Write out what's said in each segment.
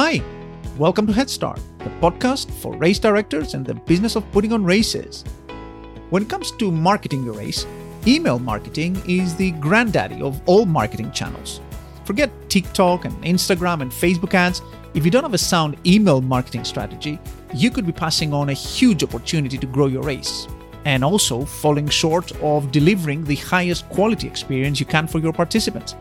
Hi, welcome to Head Start, the podcast for race directors and the business of putting on races. When it comes to marketing your race, email marketing is the granddaddy of all marketing channels. Forget TikTok and Instagram and Facebook ads. If you don't have a sound email marketing strategy, you could be passing on a huge opportunity to grow your race and also falling short of delivering the highest quality experience you can for your participants.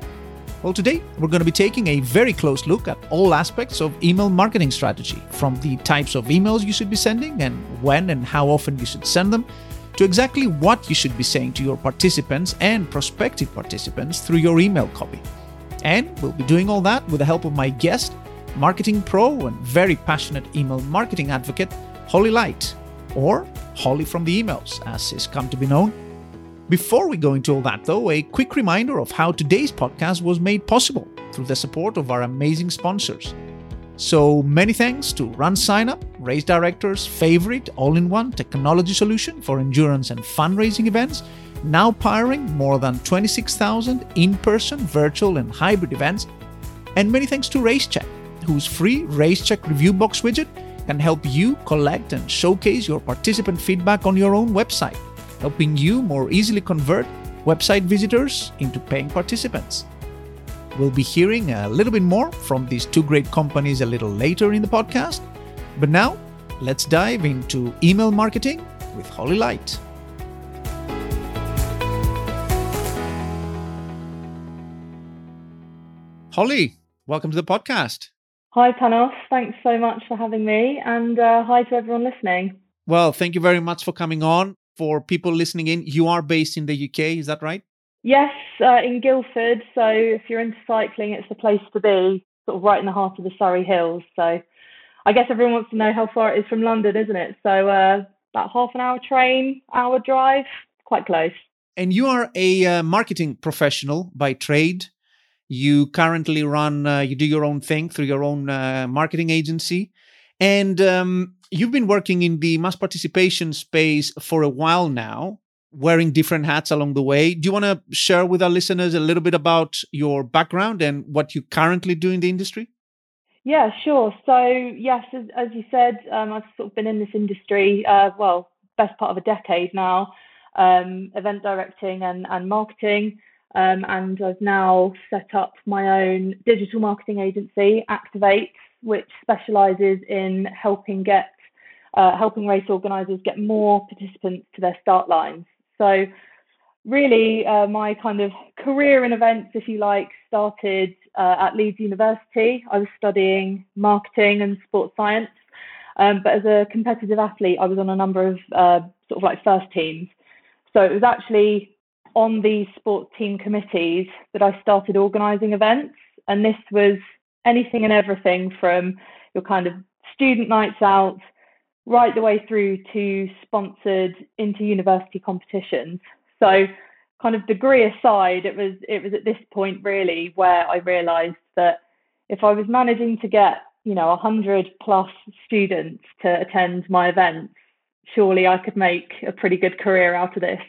Well, today we're going to be taking a very close look at all aspects of email marketing strategy, from the types of emails you should be sending and when and how often you should send them, to exactly what you should be saying to your participants and prospective participants through your email copy. And we'll be doing all that with the help of my guest, marketing pro and very passionate email marketing advocate, Holly Light, or Holly from the emails, as is come to be known. Before we go into all that, though, a quick reminder of how today's podcast was made possible through the support of our amazing sponsors. So many thanks to RunSignup, Race Director's favorite all in one technology solution for endurance and fundraising events, now powering more than 26,000 in person, virtual, and hybrid events. And many thanks to RaceCheck, whose free RaceCheck review box widget can help you collect and showcase your participant feedback on your own website helping you more easily convert website visitors into paying participants. We'll be hearing a little bit more from these two great companies a little later in the podcast. But now, let's dive into email marketing with Holly Light. Holly, welcome to the podcast. Hi, Panos. Thanks so much for having me, and uh, hi to everyone listening. Well, thank you very much for coming on for people listening in, you are based in the UK, is that right? Yes, uh, in Guildford. So if you're into cycling, it's the place to be, sort of right in the heart of the Surrey Hills. So I guess everyone wants to know how far it is from London, isn't it? So uh, about half an hour train, hour drive, quite close. And you are a uh, marketing professional by trade. You currently run, uh, you do your own thing through your own uh, marketing agency. And um, you've been working in the mass participation space for a while now, wearing different hats along the way. Do you want to share with our listeners a little bit about your background and what you currently do in the industry? Yeah, sure. So, yes, as, as you said, um, I've sort of been in this industry, uh, well, best part of a decade now, um, event directing and, and marketing. Um, and I've now set up my own digital marketing agency, Activate, which specialises in helping get uh, helping race organisers get more participants to their start lines. So, really, uh, my kind of career in events, if you like, started uh, at Leeds University. I was studying marketing and sports science, um, but as a competitive athlete, I was on a number of uh, sort of like first teams. So it was actually on these sports team committees that I started organising events, and this was anything and everything from your kind of student nights out right the way through to sponsored into university competitions. So kind of degree aside, it was it was at this point really where I realized that if I was managing to get, you know, 100 plus students to attend my events, surely I could make a pretty good career out of this.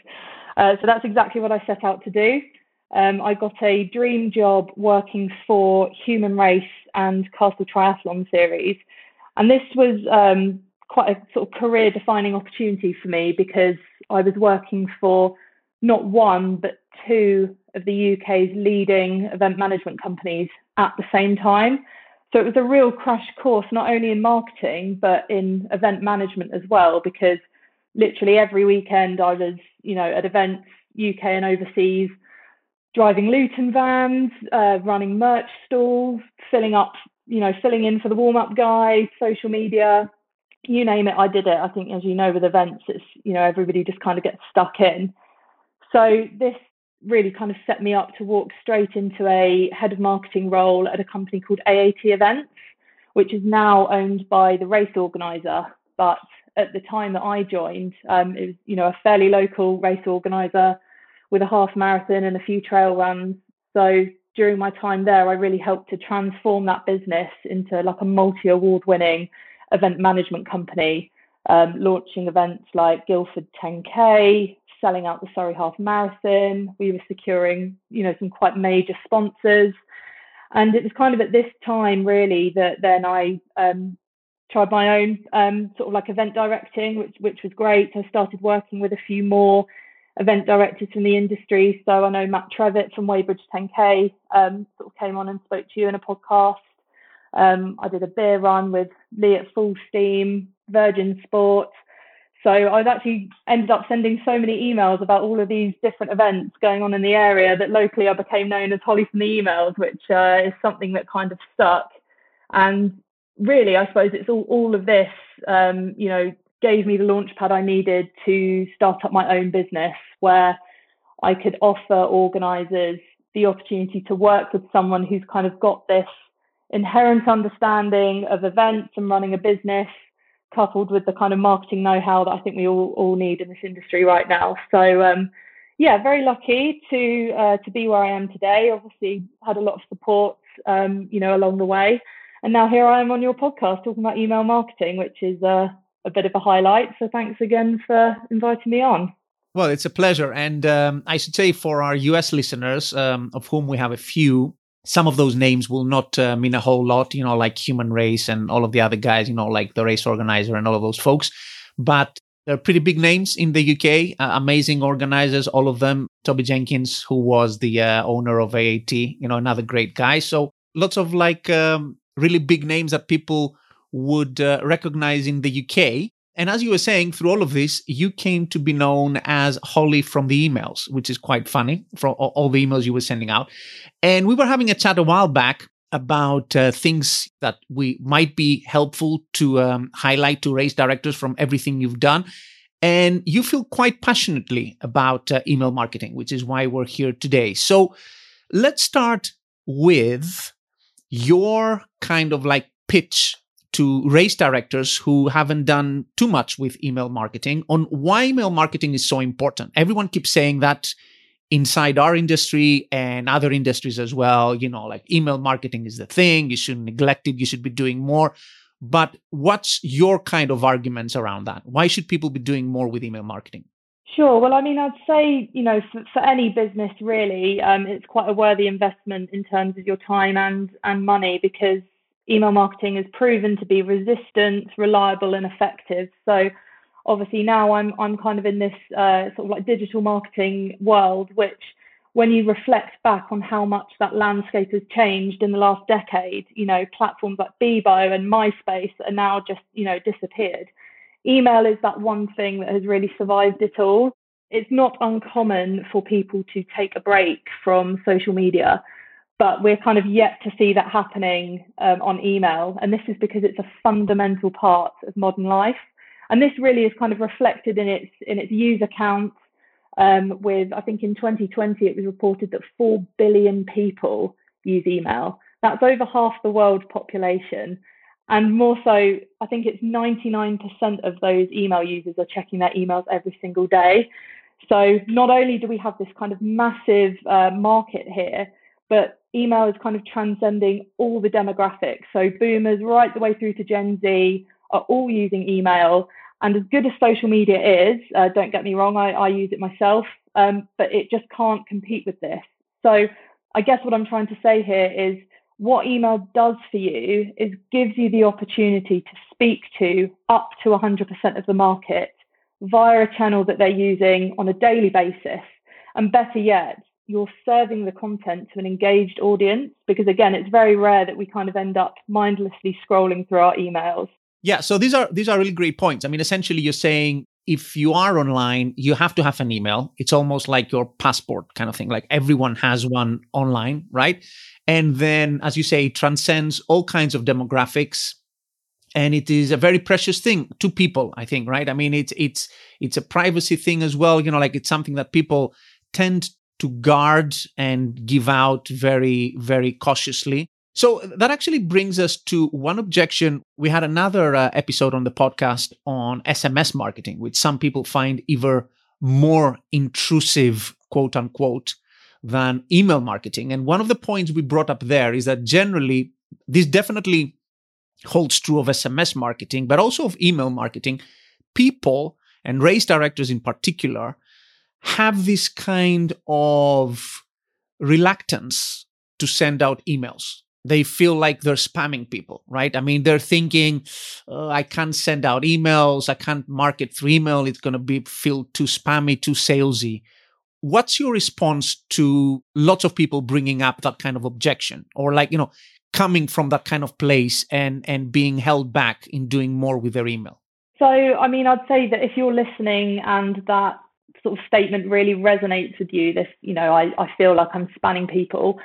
Uh, so that's exactly what I set out to do. Um, I got a dream job working for Human Race and Castle Triathlon Series. And this was um, quite a sort of career defining opportunity for me because I was working for not one, but two of the UK's leading event management companies at the same time. So it was a real crash course, not only in marketing, but in event management as well, because literally every weekend I was, you know, at events UK and overseas driving Luton vans, uh, running merch stalls, filling up, you know, filling in for the warm up guy, social media, you name it, I did it. I think, as you know, with events, it's, you know, everybody just kind of gets stuck in. So this really kind of set me up to walk straight into a head of marketing role at a company called AAT Events, which is now owned by the race organizer. But at the time that I joined, um, it was, you know, a fairly local race organizer with a half marathon and a few trail runs. So during my time there, I really helped to transform that business into like a multi award winning event management company, um, launching events like Guildford 10K, selling out the Surrey Half Marathon. We were securing, you know, some quite major sponsors. And it was kind of at this time, really, that then I um, tried my own um, sort of like event directing, which which was great. I started working with a few more event directors from the industry. So I know Matt Trevitt from Weybridge 10K um, sort of came on and spoke to you in a podcast. Um, I did a beer run with Lee at Full Steam, Virgin Sport. So I've actually ended up sending so many emails about all of these different events going on in the area that locally I became known as Holly from the emails, which uh, is something that kind of stuck. And really, I suppose it's all, all of this, um, you know, gave me the launch pad I needed to start up my own business where I could offer organisers the opportunity to work with someone who's kind of got this inherent understanding of events and running a business coupled with the kind of marketing know-how that I think we all, all need in this industry right now. So um, yeah, very lucky to uh, to be where I am today. Obviously, had a lot of support, um, you know, along the way, and now here I am on your podcast talking about email marketing, which is uh, a bit of a highlight. So thanks again for inviting me on. Well, it's a pleasure. And um, I should say for our US listeners, um, of whom we have a few, some of those names will not uh, mean a whole lot, you know, like Human Race and all of the other guys, you know, like the race organizer and all of those folks. But they're pretty big names in the UK, uh, amazing organizers, all of them. Toby Jenkins, who was the uh, owner of AAT, you know, another great guy. So lots of like um, really big names that people would uh, recognize in the UK. And as you were saying, through all of this, you came to be known as Holly from the emails, which is quite funny from all the emails you were sending out. And we were having a chat a while back about uh, things that we might be helpful to um, highlight to race directors from everything you've done. And you feel quite passionately about uh, email marketing, which is why we're here today. So let's start with your kind of like pitch to race directors who haven't done too much with email marketing on why email marketing is so important. Everyone keeps saying that inside our industry and other industries as well, you know, like email marketing is the thing, you shouldn't neglect it, you should be doing more. But what's your kind of arguments around that? Why should people be doing more with email marketing? Sure. Well, I mean, I'd say, you know, for, for any business really, um, it's quite a worthy investment in terms of your time and, and money because email marketing is proven to be resistant, reliable, and effective. So obviously now I'm I'm kind of in this uh, sort of like digital marketing world, which when you reflect back on how much that landscape has changed in the last decade, you know, platforms like Bebo and MySpace are now just, you know, disappeared. Email is that one thing that has really survived it all. It's not uncommon for people to take a break from social media but we're kind of yet to see that happening um, on email. And this is because it's a fundamental part of modern life. And this really is kind of reflected in its in its user count. Um, with I think in 2020 it was reported that four billion people use email. That's over half the world population. And more so, I think it's 99% of those email users are checking their emails every single day. So not only do we have this kind of massive uh, market here, but email is kind of transcending all the demographics. So boomers right the way through to Gen Z are all using email. And as good as social media is, uh, don't get me wrong, I, I use it myself, um, but it just can't compete with this. So I guess what I'm trying to say here is what email does for you is gives you the opportunity to speak to up to 100% of the market via a channel that they're using on a daily basis. And better yet, you're serving the content to an engaged audience because again it's very rare that we kind of end up mindlessly scrolling through our emails. Yeah so these are these are really great points. I mean essentially you're saying if you are online you have to have an email. It's almost like your passport kind of thing like everyone has one online right? And then as you say it transcends all kinds of demographics and it is a very precious thing to people i think right? I mean it's it's it's a privacy thing as well you know like it's something that people tend to guard and give out very, very cautiously. So that actually brings us to one objection. We had another uh, episode on the podcast on SMS marketing, which some people find even more intrusive, quote unquote, than email marketing. And one of the points we brought up there is that generally, this definitely holds true of SMS marketing, but also of email marketing. People and race directors in particular have this kind of reluctance to send out emails. They feel like they're spamming people, right? I mean, they're thinking, oh, I can't send out emails. I can't market through email. It's going to be feel too spammy, too salesy. What's your response to lots of people bringing up that kind of objection or like, you know, coming from that kind of place and and being held back in doing more with their email? So, I mean, I'd say that if you're listening and that sort of statement really resonates with you, this, you know, I, I feel like I'm spanning people.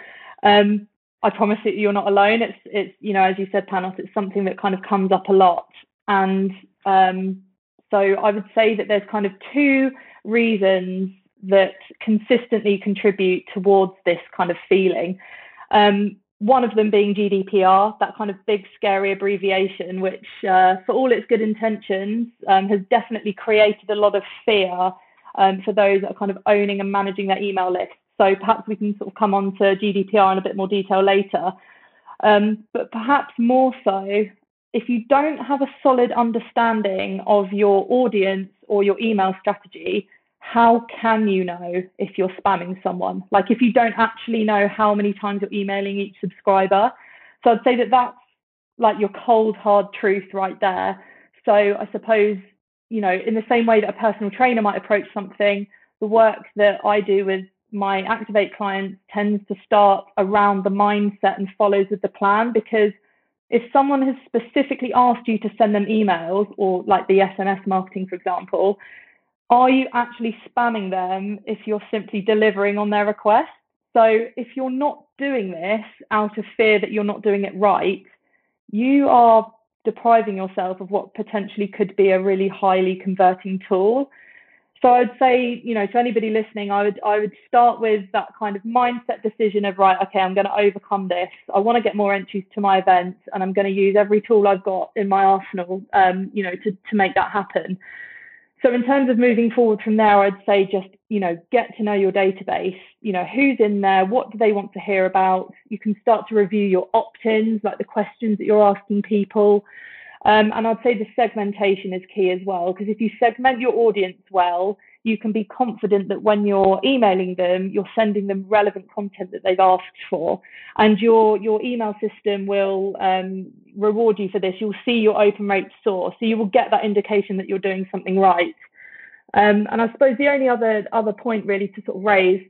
Um, I promise that you're not alone. It's, it's, you know, as you said, Panos, it's something that kind of comes up a lot. And um, so I would say that there's kind of two reasons that consistently contribute towards this kind of feeling. Um, one of them being GDPR, that kind of big, scary abbreviation, which, uh, for all its good intentions, um, has definitely created a lot of fear um, for those that are kind of owning and managing their email list. So perhaps we can sort of come on to GDPR in a bit more detail later. Um, but perhaps more so, if you don't have a solid understanding of your audience or your email strategy, how can you know if you're spamming someone? Like if you don't actually know how many times you're emailing each subscriber. So I'd say that that's like your cold, hard truth right there. So I suppose, you know, in the same way that a personal trainer might approach something, the work that I do with my Activate clients tends to start around the mindset and follows with the plan because if someone has specifically asked you to send them emails or like the SMS marketing, for example, are you actually spamming them if you're simply delivering on their request? So if you're not doing this out of fear that you're not doing it right, you are depriving yourself of what potentially could be a really highly converting tool. So I'd say, you know, to anybody listening, I would I would start with that kind of mindset decision of right, okay, I'm going to overcome this. I want to get more entries to my event, and I'm going to use every tool I've got in my arsenal, um, you know, to to make that happen. So in terms of moving forward from there, I'd say just, you know, get to know your database, you know, who's in there, what do they want to hear about? You can start to review your opt-ins, like the questions that you're asking people. Um, and I'd say the segmentation is key as well, because if you segment your audience well, you can be confident that when you're emailing them, you're sending them relevant content that they've asked for, and your your email system will um, reward you for this. You'll see your open rate soar, so you will get that indication that you're doing something right. Um, and I suppose the only other other point really to sort of raise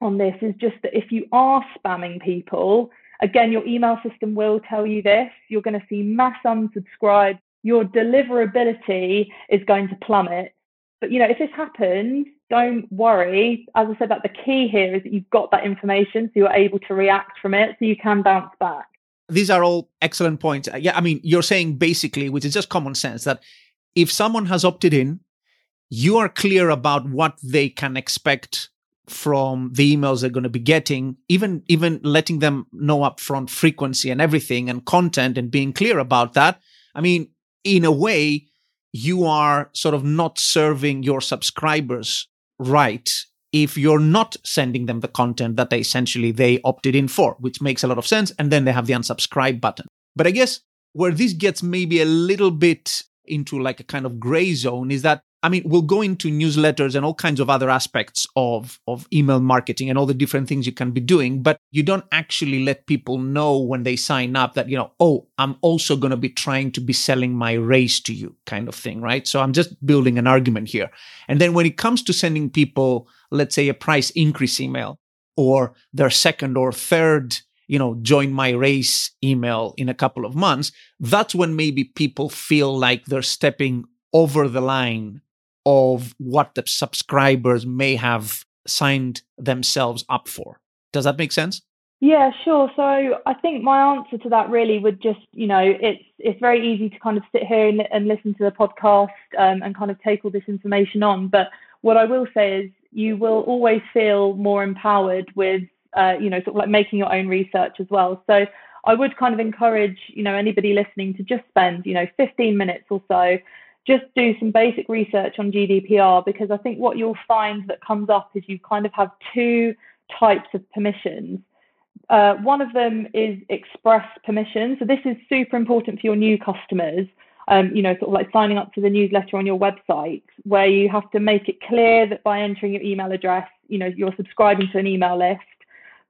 on this is just that if you are spamming people, again, your email system will tell you this. You're going to see mass unsubscribe. Your deliverability is going to plummet but you know, if this happens, don't worry. As I said, that the key here is that you've got that information, so you're able to react from it, so you can bounce back. These are all excellent points. Uh, yeah, I mean, you're saying basically, which is just common sense, that if someone has opted in, you are clear about what they can expect from the emails they're going to be getting even even letting them know upfront frequency and everything and content and being clear about that i mean in a way you are sort of not serving your subscribers right if you're not sending them the content that they essentially they opted in for which makes a lot of sense and then they have the unsubscribe button. But i guess where this gets maybe a little bit into like a kind of gray zone is that I mean, we'll go into newsletters and all kinds of other aspects of, of email marketing and all the different things you can be doing, but you don't actually let people know when they sign up that, you know, oh, I'm also going to be trying to be selling my race to you kind of thing, right? So I'm just building an argument here. And then when it comes to sending people, let's say a price increase email or their second or third you know, join my race email in a couple of months, that's when maybe people feel like they're stepping over the line of what the subscribers may have signed themselves up for. Does that make sense? Yeah, sure. So I think my answer to that really would just, you know, it's it's very easy to kind of sit here and, and listen to the podcast um, and kind of take all this information on. But what I will say is, you will always feel more empowered with, uh, you know, sort of like making your own research as well. So I would kind of encourage, you know, anybody listening to just spend, you know, 15 minutes or so just do some basic research on GDPR because I think what you'll find that comes up is you kind of have two types of permissions. Uh, one of them is express permission. So this is super important for your new customers. Um, you know, sort of like signing up to the newsletter on your website, where you have to make it clear that by entering your email address, you know, you're subscribing to an email list.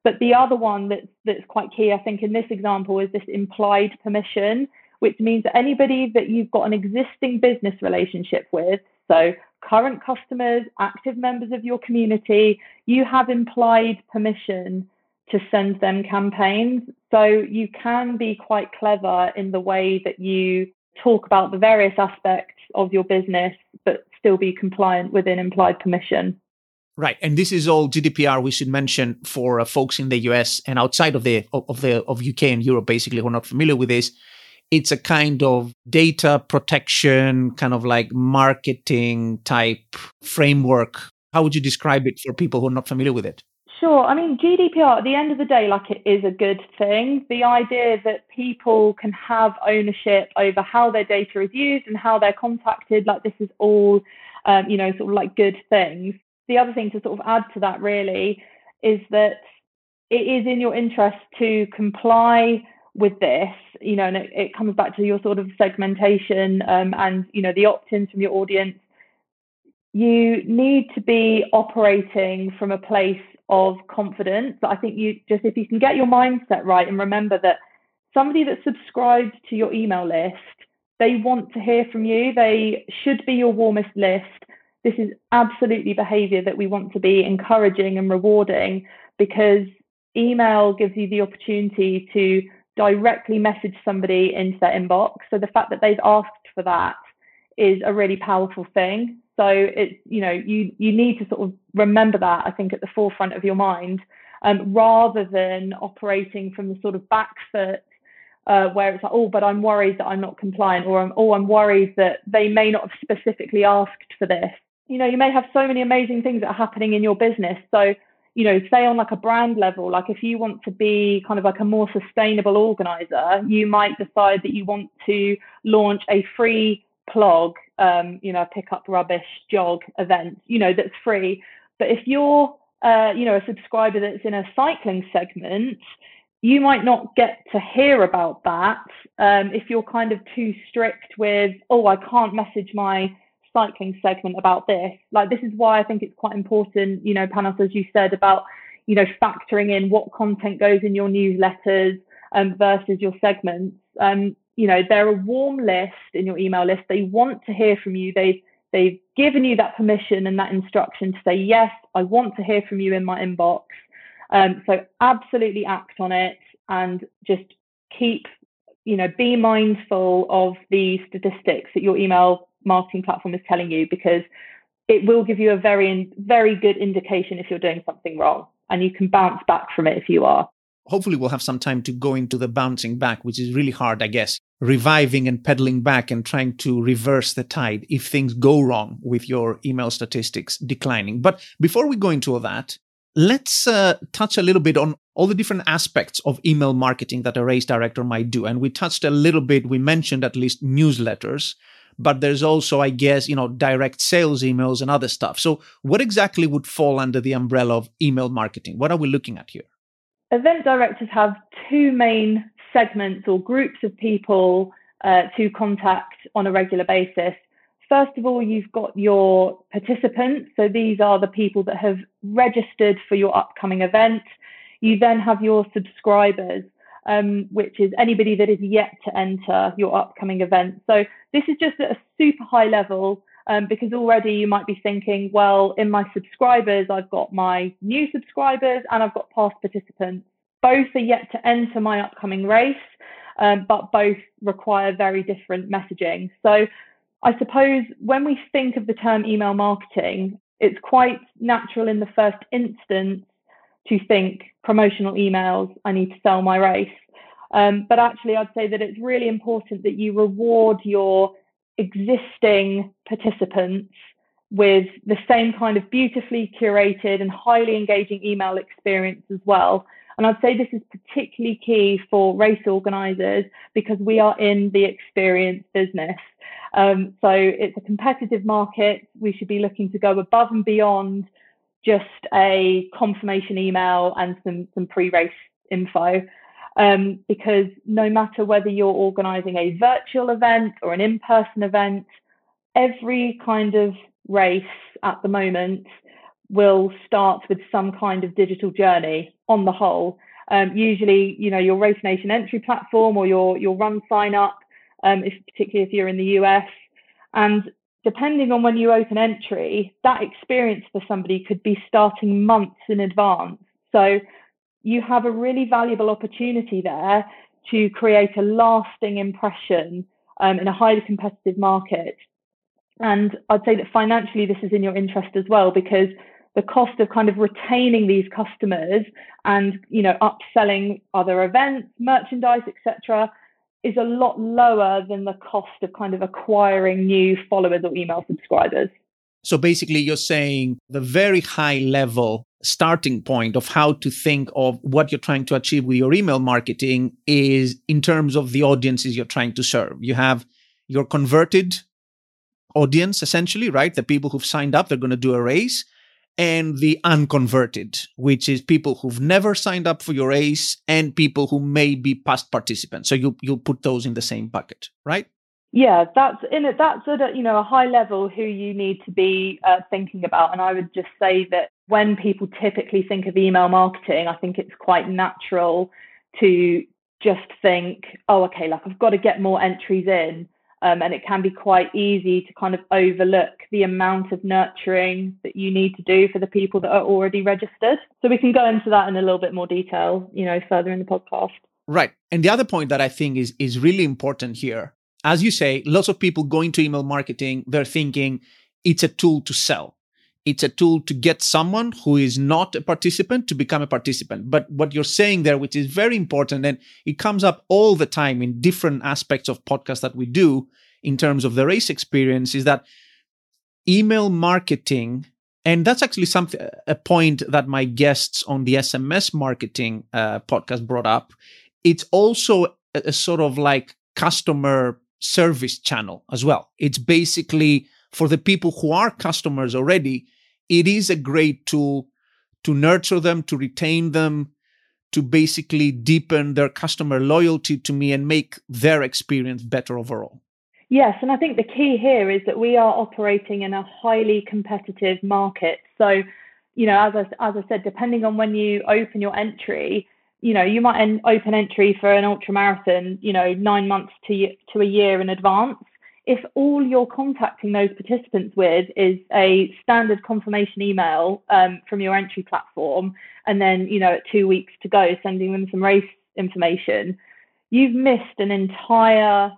But the other one that's that's quite key, I think, in this example is this implied permission, which means that anybody that you've got an existing business relationship with, so current customers, active members of your community, you have implied permission to send them campaigns. So you can be quite clever in the way that you talk about the various aspects of your business, but still be compliant within implied permission. Right, and this is all GDPR. We should mention for uh, folks in the US and outside of the of the of UK and Europe, basically, who are not familiar with this. It's a kind of data protection, kind of like marketing type framework. How would you describe it for people who are not familiar with it? Sure. I mean, GDPR, at the end of the day, like it is a good thing. The idea that people can have ownership over how their data is used and how they're contacted, like this is all, um, you know, sort of like good things. The other thing to sort of add to that really is that it is in your interest to comply with this, you know, and it, it comes back to your sort of segmentation um, and, you know, the opt-ins from your audience. You need to be operating from a place of confidence. But I think you just, if you can get your mindset right and remember that somebody that subscribed to your email list, they want to hear from you. They should be your warmest list. This is absolutely behavior that we want to be encouraging and rewarding because email gives you the opportunity to directly message somebody into their inbox. So the fact that they've asked for that is a really powerful thing. So it's you know you you need to sort of remember that I think at the forefront of your mind, um, rather than operating from the sort of back foot uh, where it's like oh but I'm worried that I'm not compliant or I'm, oh I'm worried that they may not have specifically asked for this. You know you may have so many amazing things that are happening in your business. So you know say on like a brand level like if you want to be kind of like a more sustainable organizer you might decide that you want to launch a free plog, um, you know, pick up rubbish jog event, you know, that's free. But if you're, uh, you know, a subscriber that's in a cycling segment, you might not get to hear about that um, if you're kind of too strict with, oh, I can't message my cycling segment about this. Like, this is why I think it's quite important, you know, Panos, as you said, about, you know, factoring in what content goes in your newsletters um, versus your segments. Um, you know they're a warm list in your email list they want to hear from you they they've given you that permission and that instruction to say yes i want to hear from you in my inbox um, so absolutely act on it and just keep you know be mindful of the statistics that your email marketing platform is telling you because it will give you a very very good indication if you're doing something wrong and you can bounce back from it if you are hopefully we'll have some time to go into the bouncing back, which is really hard, I guess, reviving and pedaling back and trying to reverse the tide if things go wrong with your email statistics declining. But before we go into all that, let's uh, touch a little bit on all the different aspects of email marketing that a race director might do. And we touched a little bit, we mentioned at least newsletters, but there's also, I guess, you know, direct sales emails and other stuff. So, what exactly would fall under the umbrella of email marketing? What are we looking at here? event directors have two main segments or groups of people uh, to contact on a regular basis. First of all, you've got your participants. So these are the people that have registered for your upcoming event. You then have your subscribers, um, which is anybody that is yet to enter your upcoming event. So this is just at a super high level um, because already you might be thinking, well, in my subscribers, I've got my new subscribers and I've got past participants. Both are yet to enter my upcoming race, um, but both require very different messaging. So I suppose when we think of the term email marketing, it's quite natural in the first instance to think promotional emails, I need to sell my race. Um, but actually, I'd say that it's really important that you reward your existing participants with the same kind of beautifully curated and highly engaging email experience as well. And I'd say this is particularly key for race organisers because we are in the experience business. Um, so it's a competitive market. We should be looking to go above and beyond just a confirmation email and some, some pre race info um, because no matter whether you're organizing a virtual event or an in person event, every kind of race at the moment will start with some kind of digital journey on the whole. Um, usually, you know, your Race Nation entry platform or your your RunSignup, um, if, particularly if you're in the US, and depending on when you open entry, that experience for somebody could be starting months in advance. So you have a really valuable opportunity there to create a lasting impression um, in a highly competitive market. And I'd say that financially, this is in your interest as well because the cost of kind of retaining these customers and you know upselling other events, merchandise, etc is a lot lower than the cost of kind of acquiring new followers or email subscribers. So basically, you're saying the very high level starting point of how to think of what you're trying to achieve with your email marketing is in terms of the audiences you're trying to serve. You have your converted audience, essentially, right? The people who've signed up, they're going to do a race and the unconverted, which is people who've never signed up for your race and people who may be past participants. So you you'll put those in the same bucket, right? Yeah, that's in it. That's at a, you know a high level who you need to be uh, thinking about. And I would just say that when people typically think of email marketing, I think it's quite natural to just think, oh, okay, like I've got to get more entries in um, and it can be quite easy to kind of overlook the amount of nurturing that you need to do for the people that are already registered. So we can go into that in a little bit more detail, you know, further in the podcast. Right. And the other point that I think is is really important here, as you say, lots of people going to email marketing, they're thinking it's a tool to sell. It's a tool to get someone who is not a participant to become a participant. But what you're saying there, which is very important, and it comes up all the time in different aspects of podcasts that we do in terms of the race experience, is that email marketing, and that's actually something a point that my guests on the SMS marketing uh, podcast brought up. It's also a, a sort of like customer service channel as well. It's basically for the people who are customers already it is a great tool to nurture them, to retain them, to basically deepen their customer loyalty to me and make their experience better overall. Yes, and I think the key here is that we are operating in a highly competitive market. So, you know, as I, as I said, depending on when you open your entry, you know, you might open entry for an ultra marathon, you know, nine months to to a year in advance if all you're contacting those participants with is a standard confirmation email um, from your entry platform, and then you know at two weeks to go, sending them some race information, you've missed an entire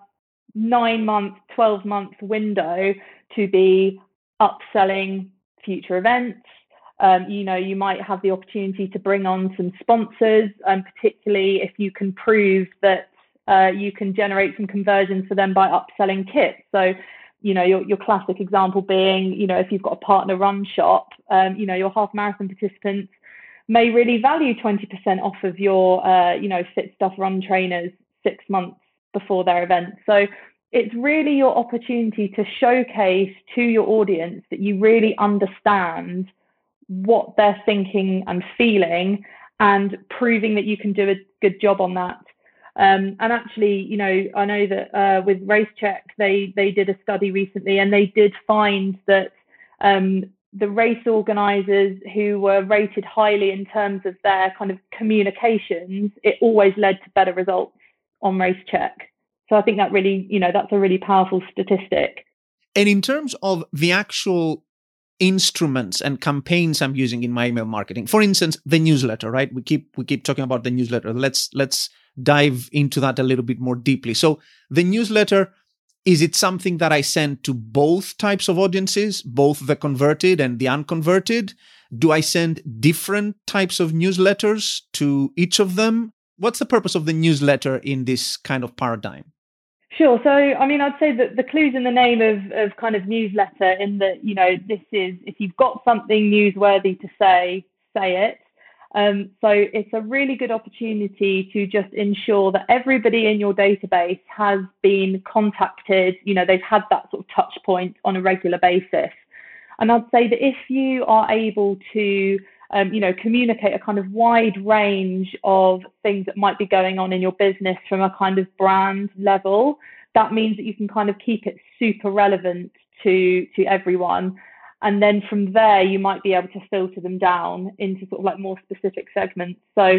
nine month, 12 month window to be upselling future events. Um, you know, you might have the opportunity to bring on some sponsors, um, particularly if you can prove that uh, you can generate some conversions for them by upselling kits. So, you know, your, your classic example being, you know, if you've got a partner run shop, um, you know, your half marathon participants may really value 20% off of your, uh, you know, fit stuff run trainers six months before their event. So it's really your opportunity to showcase to your audience that you really understand what they're thinking and feeling and proving that you can do a good job on that. Um, and actually, you know, I know that uh, with RaceCheck, they they did a study recently, and they did find that um, the race organisers who were rated highly in terms of their kind of communications, it always led to better results on RaceCheck. So I think that really, you know, that's a really powerful statistic. And in terms of the actual instruments and campaigns I'm using in my email marketing, for instance, the newsletter, right? We keep we keep talking about the newsletter. Let's let's dive into that a little bit more deeply. So, the newsletter is it something that I send to both types of audiences, both the converted and the unconverted? Do I send different types of newsletters to each of them? What's the purpose of the newsletter in this kind of paradigm? Sure. So, I mean, I'd say that the clue's in the name of, of kind of newsletter, in that, you know, this is if you've got something newsworthy to say, say it. Um, so it's a really good opportunity to just ensure that everybody in your database has been contacted, you know, they've had that sort of touch point on a regular basis. And I'd say that if you are able to, um, you know, communicate a kind of wide range of things that might be going on in your business from a kind of brand level, that means that you can kind of keep it super relevant to to everyone And then from there, you might be able to filter them down into sort of like more specific segments. So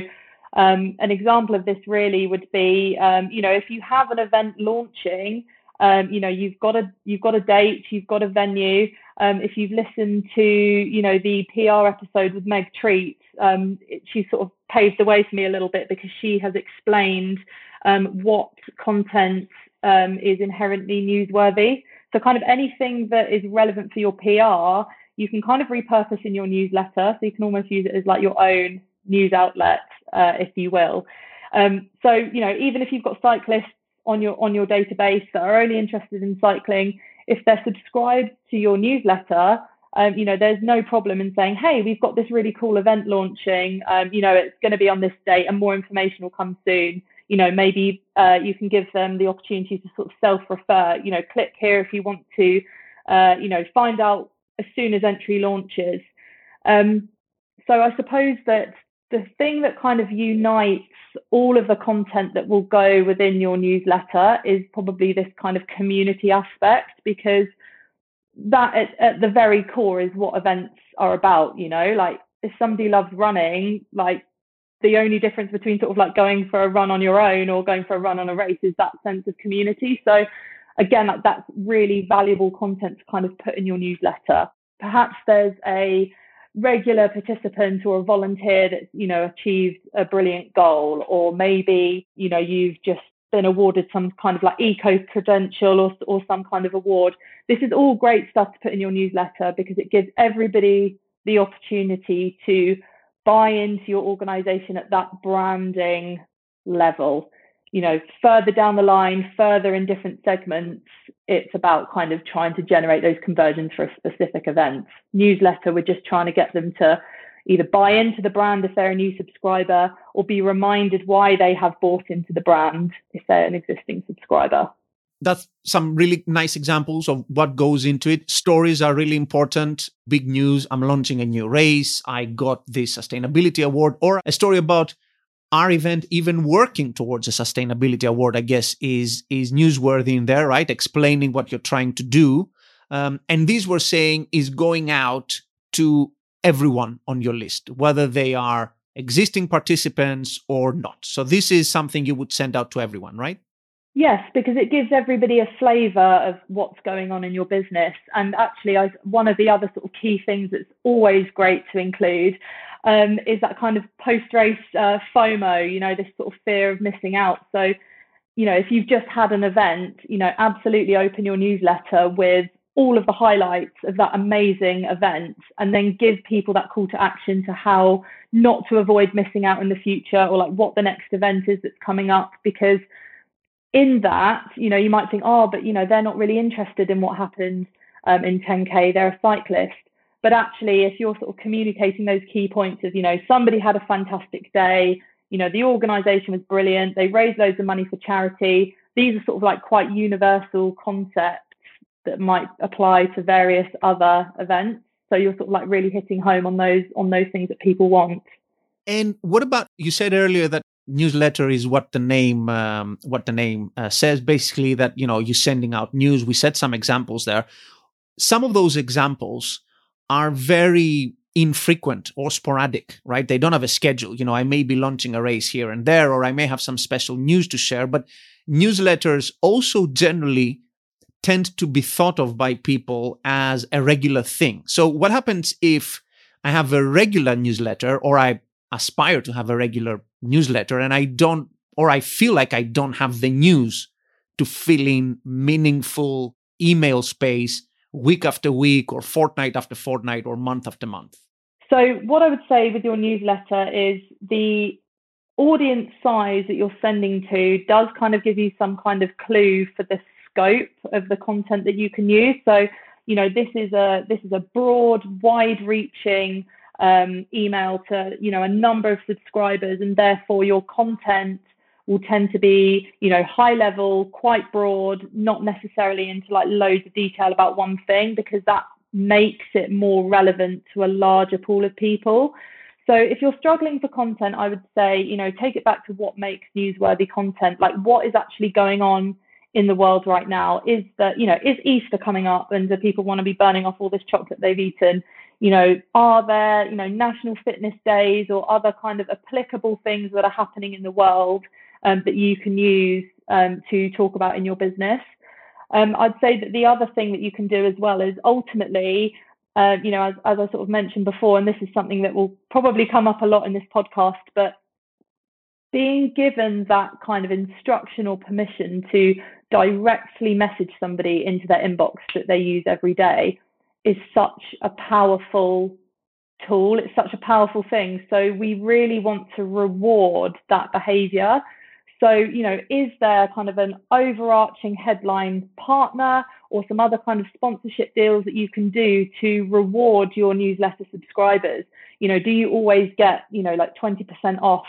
um, an example of this really would be, um, you know, if you have an event launching, um, you know, you've got a you've got a date, you've got a venue. Um, if you've listened to, you know, the PR episode with Meg Treat, um, she sort of paved the way for me a little bit because she has explained um, what content is inherently newsworthy. So, kind of anything that is relevant for your PR, you can kind of repurpose in your newsletter. So, you can almost use it as like your own news outlet, uh, if you will. Um, so, you know, even if you've got cyclists on your on your database that are only interested in cycling, if they're subscribed to your newsletter, um, you know, there's no problem in saying, hey, we've got this really cool event launching. Um, you know, it's going to be on this date, and more information will come soon you know, maybe uh, you can give them the opportunity to sort of self-refer. You know, click here if you want to, uh, you know, find out as soon as entry launches. Um, so I suppose that the thing that kind of unites all of the content that will go within your newsletter is probably this kind of community aspect because that at, at the very core is what events are about. You know, like if somebody loves running, like the only difference between sort of like going for a run on your own or going for a run on a race is that sense of community. So again, that's really valuable content to kind of put in your newsletter. Perhaps there's a regular participant or a volunteer that's, you know, achieved a brilliant goal, or maybe, you know, you've just been awarded some kind of like eco credential or, or some kind of award. This is all great stuff to put in your newsletter because it gives everybody the opportunity to buy into your organization at that branding level. You know, further down the line, further in different segments, it's about kind of trying to generate those conversions for a specific event. Newsletter, we're just trying to get them to either buy into the brand if they're a new subscriber or be reminded why they have bought into the brand if they're an existing subscriber that's some really nice examples of what goes into it. Stories are really important. Big news, I'm launching a new race, I got this sustainability award, or a story about our event even working towards a sustainability award, I guess, is is newsworthy in there, right? Explaining what you're trying to do. Um, and these we're saying is going out to everyone on your list, whether they are existing participants or not. So this is something you would send out to everyone, right? Yes, because it gives everybody a flavour of what's going on in your business. And actually, I, one of the other sort of key things that's always great to include um, is that kind of post-race uh, FOMO. You know, this sort of fear of missing out. So, you know, if you've just had an event, you know, absolutely open your newsletter with all of the highlights of that amazing event, and then give people that call to action to how not to avoid missing out in the future, or like what the next event is that's coming up, because in that, you know, you might think, oh, but you know, they're not really interested in what happened um, in 10k. They're a cyclist. But actually, if you're sort of communicating those key points of, you know, somebody had a fantastic day, you know, the organisation was brilliant, they raised loads of money for charity. These are sort of like quite universal concepts that might apply to various other events. So you're sort of like really hitting home on those on those things that people want. And what about you said earlier that newsletter is what the name um, what the name uh, says. Basically that you know you're sending out news. We set some examples there. Some of those examples are very infrequent or sporadic right? They don't have a schedule. You know i may be launching a race here and there or i may have some special news to share but newsletters also generally tend to be thought of by people as a regular thing. So what happens if i have a regular newsletter or i aspire to have a regular newsletter and I don't, or I feel like I don't have the news to fill in meaningful email space week after week or fortnight after fortnight or month after month? So, what I would say with your newsletter is the audience size that you're sending to does kind of give you some kind of clue for the scope of the content that you can use. So, you know, this is a this is a broad, wide-reaching um, email to you know a number of subscribers, and therefore your content will tend to be you know high level, quite broad, not necessarily into like loads of detail about one thing because that makes it more relevant to a larger pool of people. So if you're struggling for content, I would say, you know, take it back to what makes newsworthy content. Like what is actually going on in the world right now is that, you know, is Easter coming up and do people want to be burning off all this chocolate they've eaten? You know, are there, you know, national fitness days or other kind of applicable things that are happening in the world um, that you can use um, to talk about in your business? Um, I'd say that the other thing that you can do as well is ultimately, uh, you know, as, as I sort of mentioned before, and this is something that will probably come up a lot in this podcast, but being given that kind of instructional permission to directly message somebody into their inbox that they use every day is such a powerful tool. It's such a powerful thing. So we really want to reward that behavior. So, you know, is there kind of an overarching headline partner or some other kind of sponsorship deals that you can do to reward your newsletter subscribers? You know, do you always get, you know, like 20% off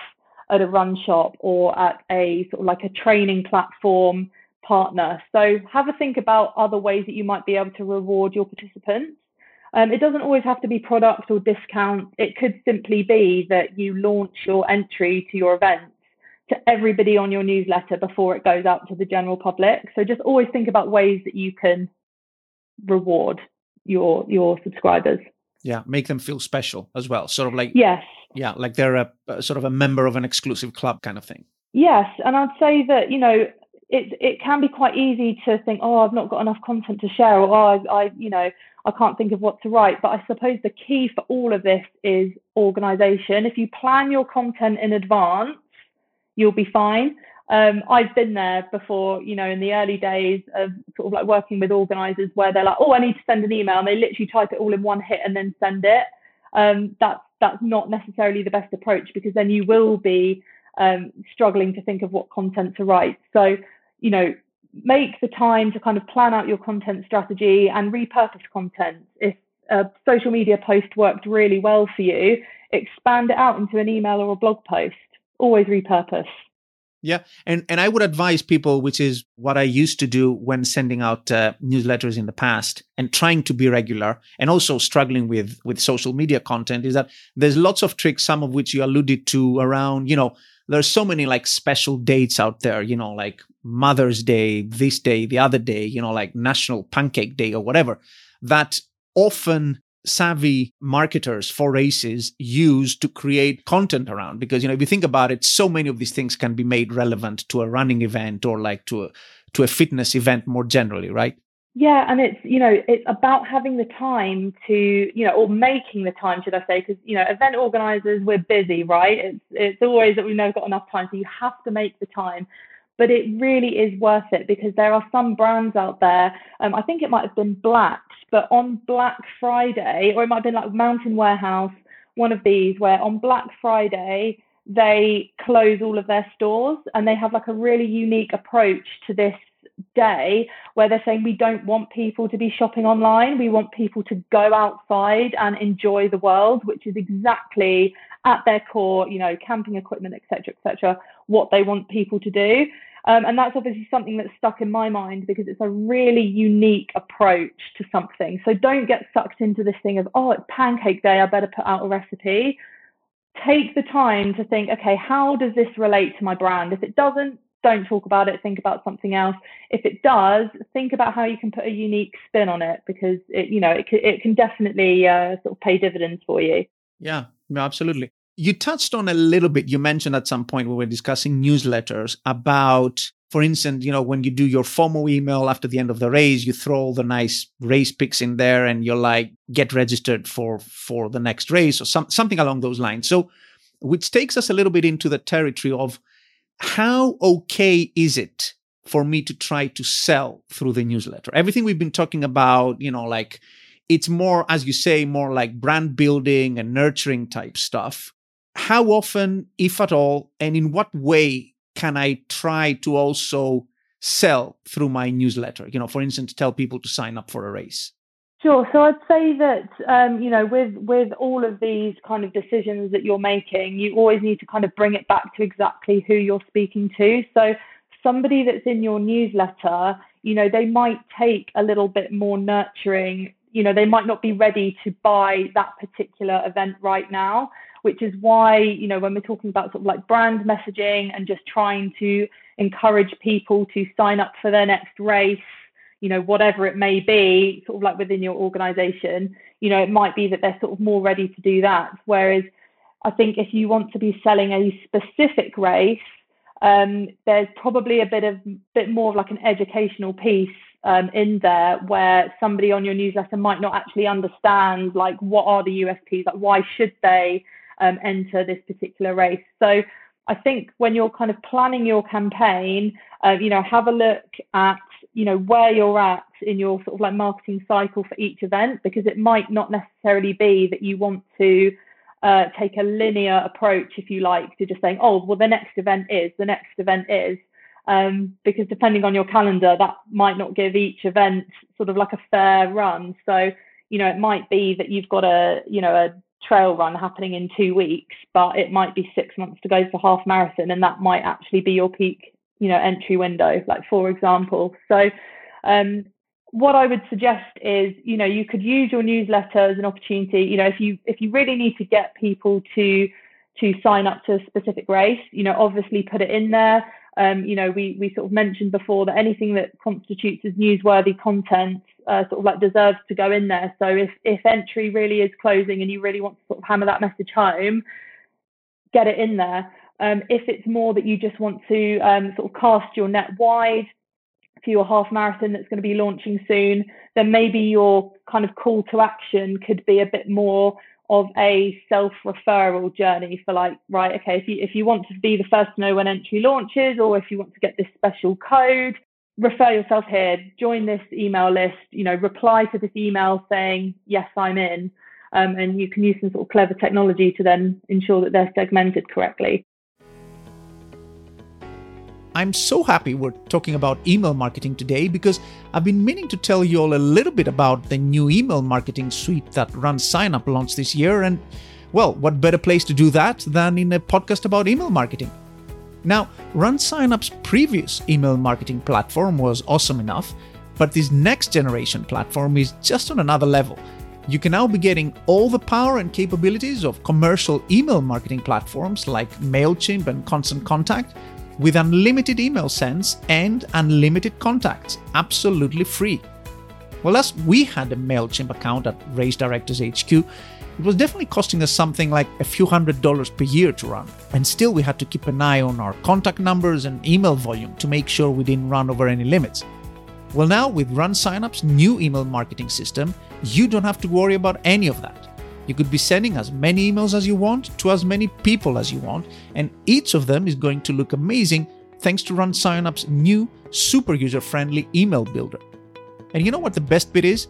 at a run shop or at a sort of like a training platform partner? So have a think about other ways that you might be able to reward your participants. Um, it doesn't always have to be product or discount. It could simply be that you launch your entry to your events to everybody on your newsletter before it goes out to the general public. So just always think about ways that you can reward your your subscribers. Yeah, make them feel special as well. Sort of like yes, yeah, like they're a, a sort of a member of an exclusive club kind of thing. Yes, and I'd say that you know it it can be quite easy to think, oh, I've not got enough content to share, or oh, I, I you know I can't think of what to write. But I suppose the key for all of this is organization. If you plan your content in advance you'll be fine. Um, I've been there before, you know, in the early days of sort of like working with organizers where they're like, oh, I need to send an email. And they literally type it all in one hit and then send it. Um, that's, that's not necessarily the best approach because then you will be um, struggling to think of what content to write. So, you know, make the time to kind of plan out your content strategy and repurpose content. If a social media post worked really well for you, expand it out into an email or a blog post always repurpose. Yeah, and and I would advise people, which is what I used to do when sending out uh, newsletters in the past, and trying to be regular, and also struggling with with social media content, is that there's lots of tricks, some of which you alluded to around, you know, there's so many like special dates out there, you know, like Mother's Day, this day, the other day, you know, like National Pancake Day or whatever, that often savvy marketers for races use to create content around. Because you know if you think about it so many of these things can be made relevant to a running event or like to a to a fitness event more generally right? Yeah and it's you know it's about having the time to you know or making the time should i say because you know event organizers we're busy right? It's it's always that we've never got enough time so you have to make the time but it really is worth it because there are some brands out there. Um, I think it might have been Black, but on Black Friday, or it might have been like Mountain Warehouse, one of these, where on Black Friday they close all of their stores and they have like a really unique approach to this day where they're saying we don't want people to be shopping online we want people to go outside and enjoy the world which is exactly at their core you know camping equipment etc etc what they want people to do um, and that's obviously something that's stuck in my mind because it's a really unique approach to something. So don't get sucked into this thing of, oh, it's pancake day, I better put out a recipe. Take the time to think, okay, how does this relate to my brand? If it doesn't, don't talk about it, think about something else. If it does, think about how you can put a unique spin on it because it, you know, it, it can definitely uh, sort of pay dividends for you. Yeah, absolutely. You touched on a little bit, you mentioned at some point we were discussing newsletters about, for instance, you know, when you do your FOMO email after the end of the race, you throw all the nice race pics in there and you're like, get registered for for the next race or some, something along those lines. So which takes us a little bit into the territory of how okay is it for me to try to sell through the newsletter? Everything we've been talking about, you know, like it's more, as you say, more like brand building and nurturing type stuff how often, if at all, and in what way can I try to also sell through my newsletter? You know, for instance, tell people to sign up for a race. Sure. So I'd say that um, you know, with with all of these kind of decisions that you're making, you always need to kind of bring it back to exactly who you're speaking to. So somebody that's in your newsletter, you know, they might take a little bit more nurturing. You know, they might not be ready to buy that particular event right now which is why, you know, when we're talking about sort of like brand messaging and just trying to encourage people to sign up for their next race, you know, whatever it may be, sort of like within your organization, you know, it might be that they're sort of more ready to do that. Whereas I think if you want to be selling a specific race, um, there's probably a bit of bit more of like an educational piece um, in there where somebody on your newsletter might not actually understand like what are the USPs, like why should they um, enter this particular race. So I think when you're kind of planning your campaign, uh, you know, have a look at you know where you're at in your sort of like marketing cycle for each event because it might not necessarily be that you want to uh, take a linear approach, if you like, to just saying, oh, well, the next event is, the next event is um, because depending on your calendar, that might not give each event sort of like a fair run. So, you know, it might be that you've got a, you know, a trail run happening in two weeks, but it might be six months to go for half marathon, and that might actually be your peak, you know, entry window, like for example. So, um, what I would suggest is, you know, you could use your newsletter as an opportunity. You know, if you if you really need to get people to to sign up to a specific race, you know, obviously put it in there. Um, you know, we, we sort of mentioned before that anything that constitutes as newsworthy content uh, sort of like deserves to go in there. So if, if entry really is closing and you really want to sort of hammer that message home, get it in there. Um, if it's more that you just want to um, sort of cast your net wide for your half marathon that's going to be launching soon, then maybe your kind of call to action could be a bit more of a self-referral journey for like right okay if you if you want to be the first to know when entry launches or if you want to get this special code refer yourself here join this email list you know reply to this email saying yes i'm in um, and you can use some sort of clever technology to then ensure that they're segmented correctly I'm so happy we're talking about email marketing today because I've been meaning to tell you all a little bit about the new email marketing suite that RunSignup launched this year. And, well, what better place to do that than in a podcast about email marketing? Now, RunSignup's previous email marketing platform was awesome enough, but this next generation platform is just on another level. You can now be getting all the power and capabilities of commercial email marketing platforms like MailChimp and Constant Contact with unlimited email sends and unlimited contacts, absolutely free. Well, as we had a MailChimp account at Race Directors HQ, it was definitely costing us something like a few hundred dollars per year to run. And still, we had to keep an eye on our contact numbers and email volume to make sure we didn't run over any limits. Well, now with RunSignup's new email marketing system, you don't have to worry about any of that. You could be sending as many emails as you want to as many people as you want, and each of them is going to look amazing thanks to RunSignup's new super user friendly email builder. And you know what the best bit is?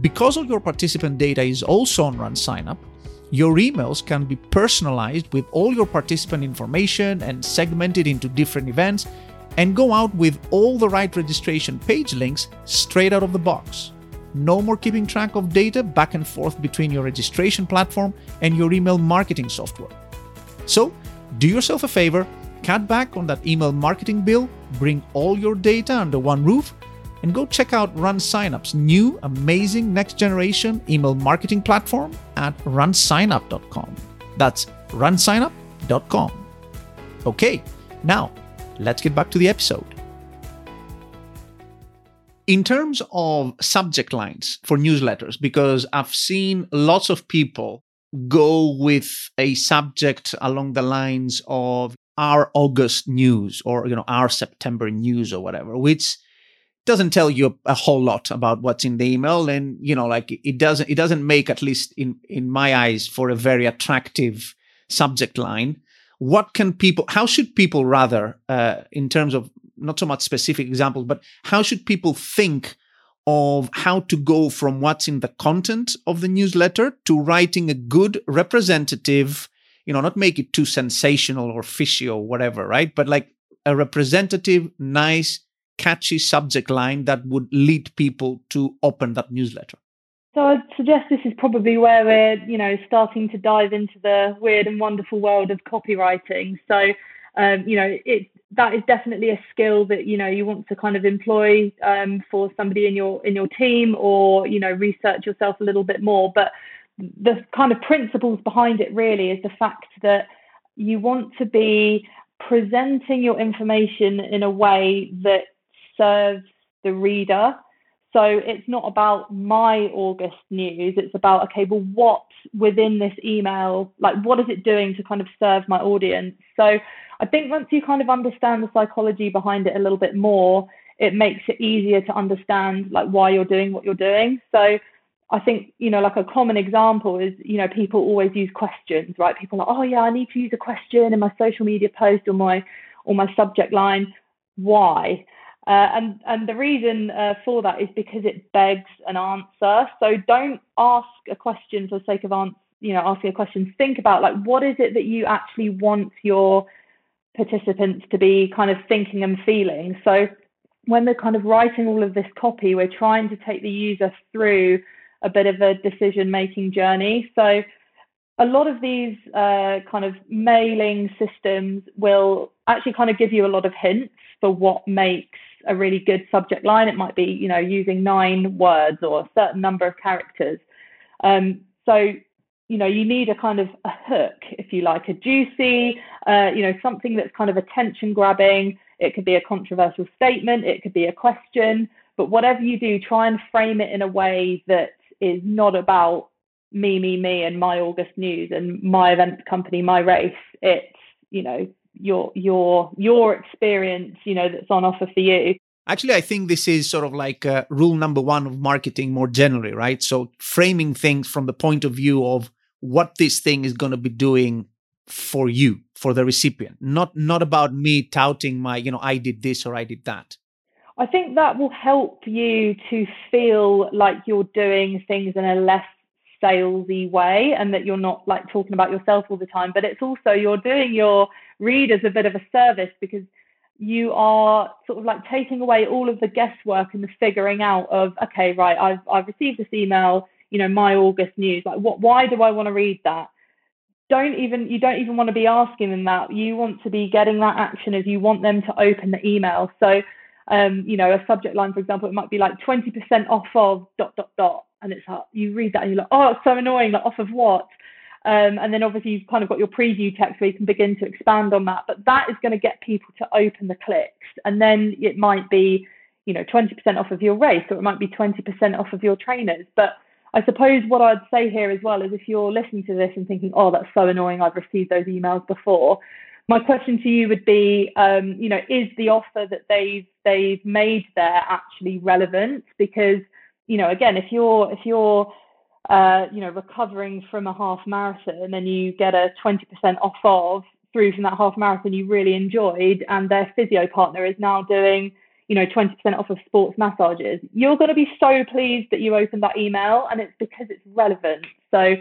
Because all your participant data is also on RunSignup, your emails can be personalized with all your participant information and segmented into different events and go out with all the right registration page links straight out of the box. No more keeping track of data back and forth between your registration platform and your email marketing software. So, do yourself a favor, cut back on that email marketing bill, bring all your data under one roof, and go check out RunSignup's new amazing next generation email marketing platform at runsignup.com. That's runsignup.com. Okay, now let's get back to the episode. In terms of subject lines for newsletters, because I've seen lots of people go with a subject along the lines of our August news or you know our September news or whatever, which doesn't tell you a whole lot about what's in the email. And you know like it doesn't it doesn't make at least in in my eyes for a very attractive subject line. What can people how should people rather uh, in terms of not so much specific examples, but how should people think of how to go from what's in the content of the newsletter to writing a good representative, you know, not make it too sensational or fishy or whatever, right? But like a representative, nice, catchy subject line that would lead people to open that newsletter. So I'd suggest this is probably where we're, you know, starting to dive into the weird and wonderful world of copywriting. So, um, you know, it that is definitely a skill that you know you want to kind of employ um, for somebody in your in your team or you know research yourself a little bit more but the kind of principles behind it really is the fact that you want to be presenting your information in a way that serves the reader. So it's not about my August news. It's about, okay, well, what within this email, like what is it doing to kind of serve my audience? So I think once you kind of understand the psychology behind it a little bit more, it makes it easier to understand like why you're doing what you're doing. So I think, you know, like a common example is, you know, people always use questions, right? People are, like, oh yeah, I need to use a question in my social media post or my or my subject line. Why? Uh, and and the reason uh, for that is because it begs an answer. So don't ask a question for the sake of answer, you know, asking a question. Think about like what is it that you actually want your participants to be kind of thinking and feeling. So when we're kind of writing all of this copy, we're trying to take the user through a bit of a decision making journey. So a lot of these uh, kind of mailing systems will actually kind of give you a lot of hints for what makes a really good subject line. It might be, you know, using nine words or a certain number of characters. Um, so, you know, you need a kind of a hook, if you like, a juicy, uh, you know, something that's kind of attention grabbing. It could be a controversial statement, it could be a question, but whatever you do, try and frame it in a way that is not about me, me, me, and my August news and my event company, my race. It's you know your your your experience, you know, that's on offer for you. Actually, I think this is sort of like uh, rule number one of marketing more generally, right? So framing things from the point of view of what this thing is going to be doing for you, for the recipient, not not about me touting my, you know, I did this or I did that. I think that will help you to feel like you're doing things in a less salesy way and that you're not like talking about yourself all the time. But it's also you're doing your readers a bit of a service because you are sort of like taking away all of the guesswork and the figuring out of okay, right, I've I've received this email, you know, my August news. Like what why do I want to read that? Don't even you don't even want to be asking them that. You want to be getting that action as you want them to open the email. So um, you know, a subject line, for example, it might be like 20% off of dot, dot, dot. And it's like, you read that and you're like, oh, it's so annoying. Like, off of what? Um, and then obviously you've kind of got your preview text where you can begin to expand on that. But that is going to get people to open the clicks. And then it might be, you know, 20% off of your race or it might be 20% off of your trainers. But I suppose what I'd say here as well is if you're listening to this and thinking, oh, that's so annoying, I've received those emails before, my question to you would be, um, you know, is the offer that they've they've made there actually relevant? Because, you know, again, if you're if you're uh, you know recovering from a half marathon and you get a 20% off of through from that half marathon you really enjoyed, and their physio partner is now doing you know 20% off of sports massages, you're going to be so pleased that you opened that email, and it's because it's relevant. So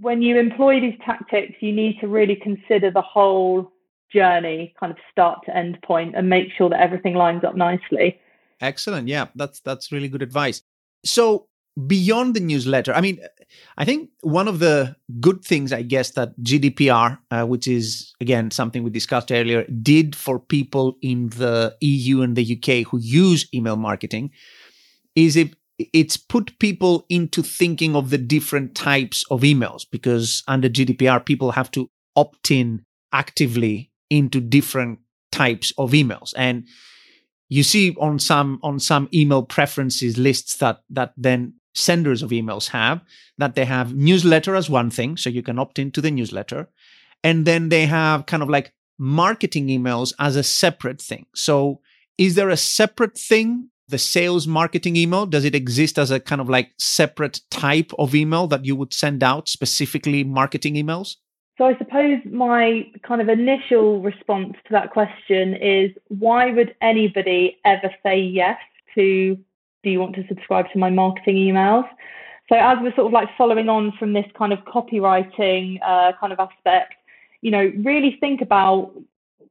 when you employ these tactics, you need to really consider the whole journey kind of start to end point and make sure that everything lines up nicely. Excellent. Yeah that's that's really good advice. So beyond the newsletter. I mean i think one of the good things i guess that gdpr uh, which is again something we discussed earlier did for people in the eu and the uk who use email marketing is it it's put people into thinking of the different types of emails because under gdpr people have to opt in actively into different types of emails. And you see on some on some email preferences lists that that then senders of emails have that they have newsletter as one thing so you can opt into the newsletter. And then they have kind of like marketing emails as a separate thing. So is there a separate thing the sales marketing email? Does it exist as a kind of like separate type of email that you would send out specifically marketing emails? So I suppose my kind of initial response to that question is why would anybody ever say yes to do you want to subscribe to my marketing emails? So as we're sort of like following on from this kind of copywriting uh, kind of aspect, you know, really think about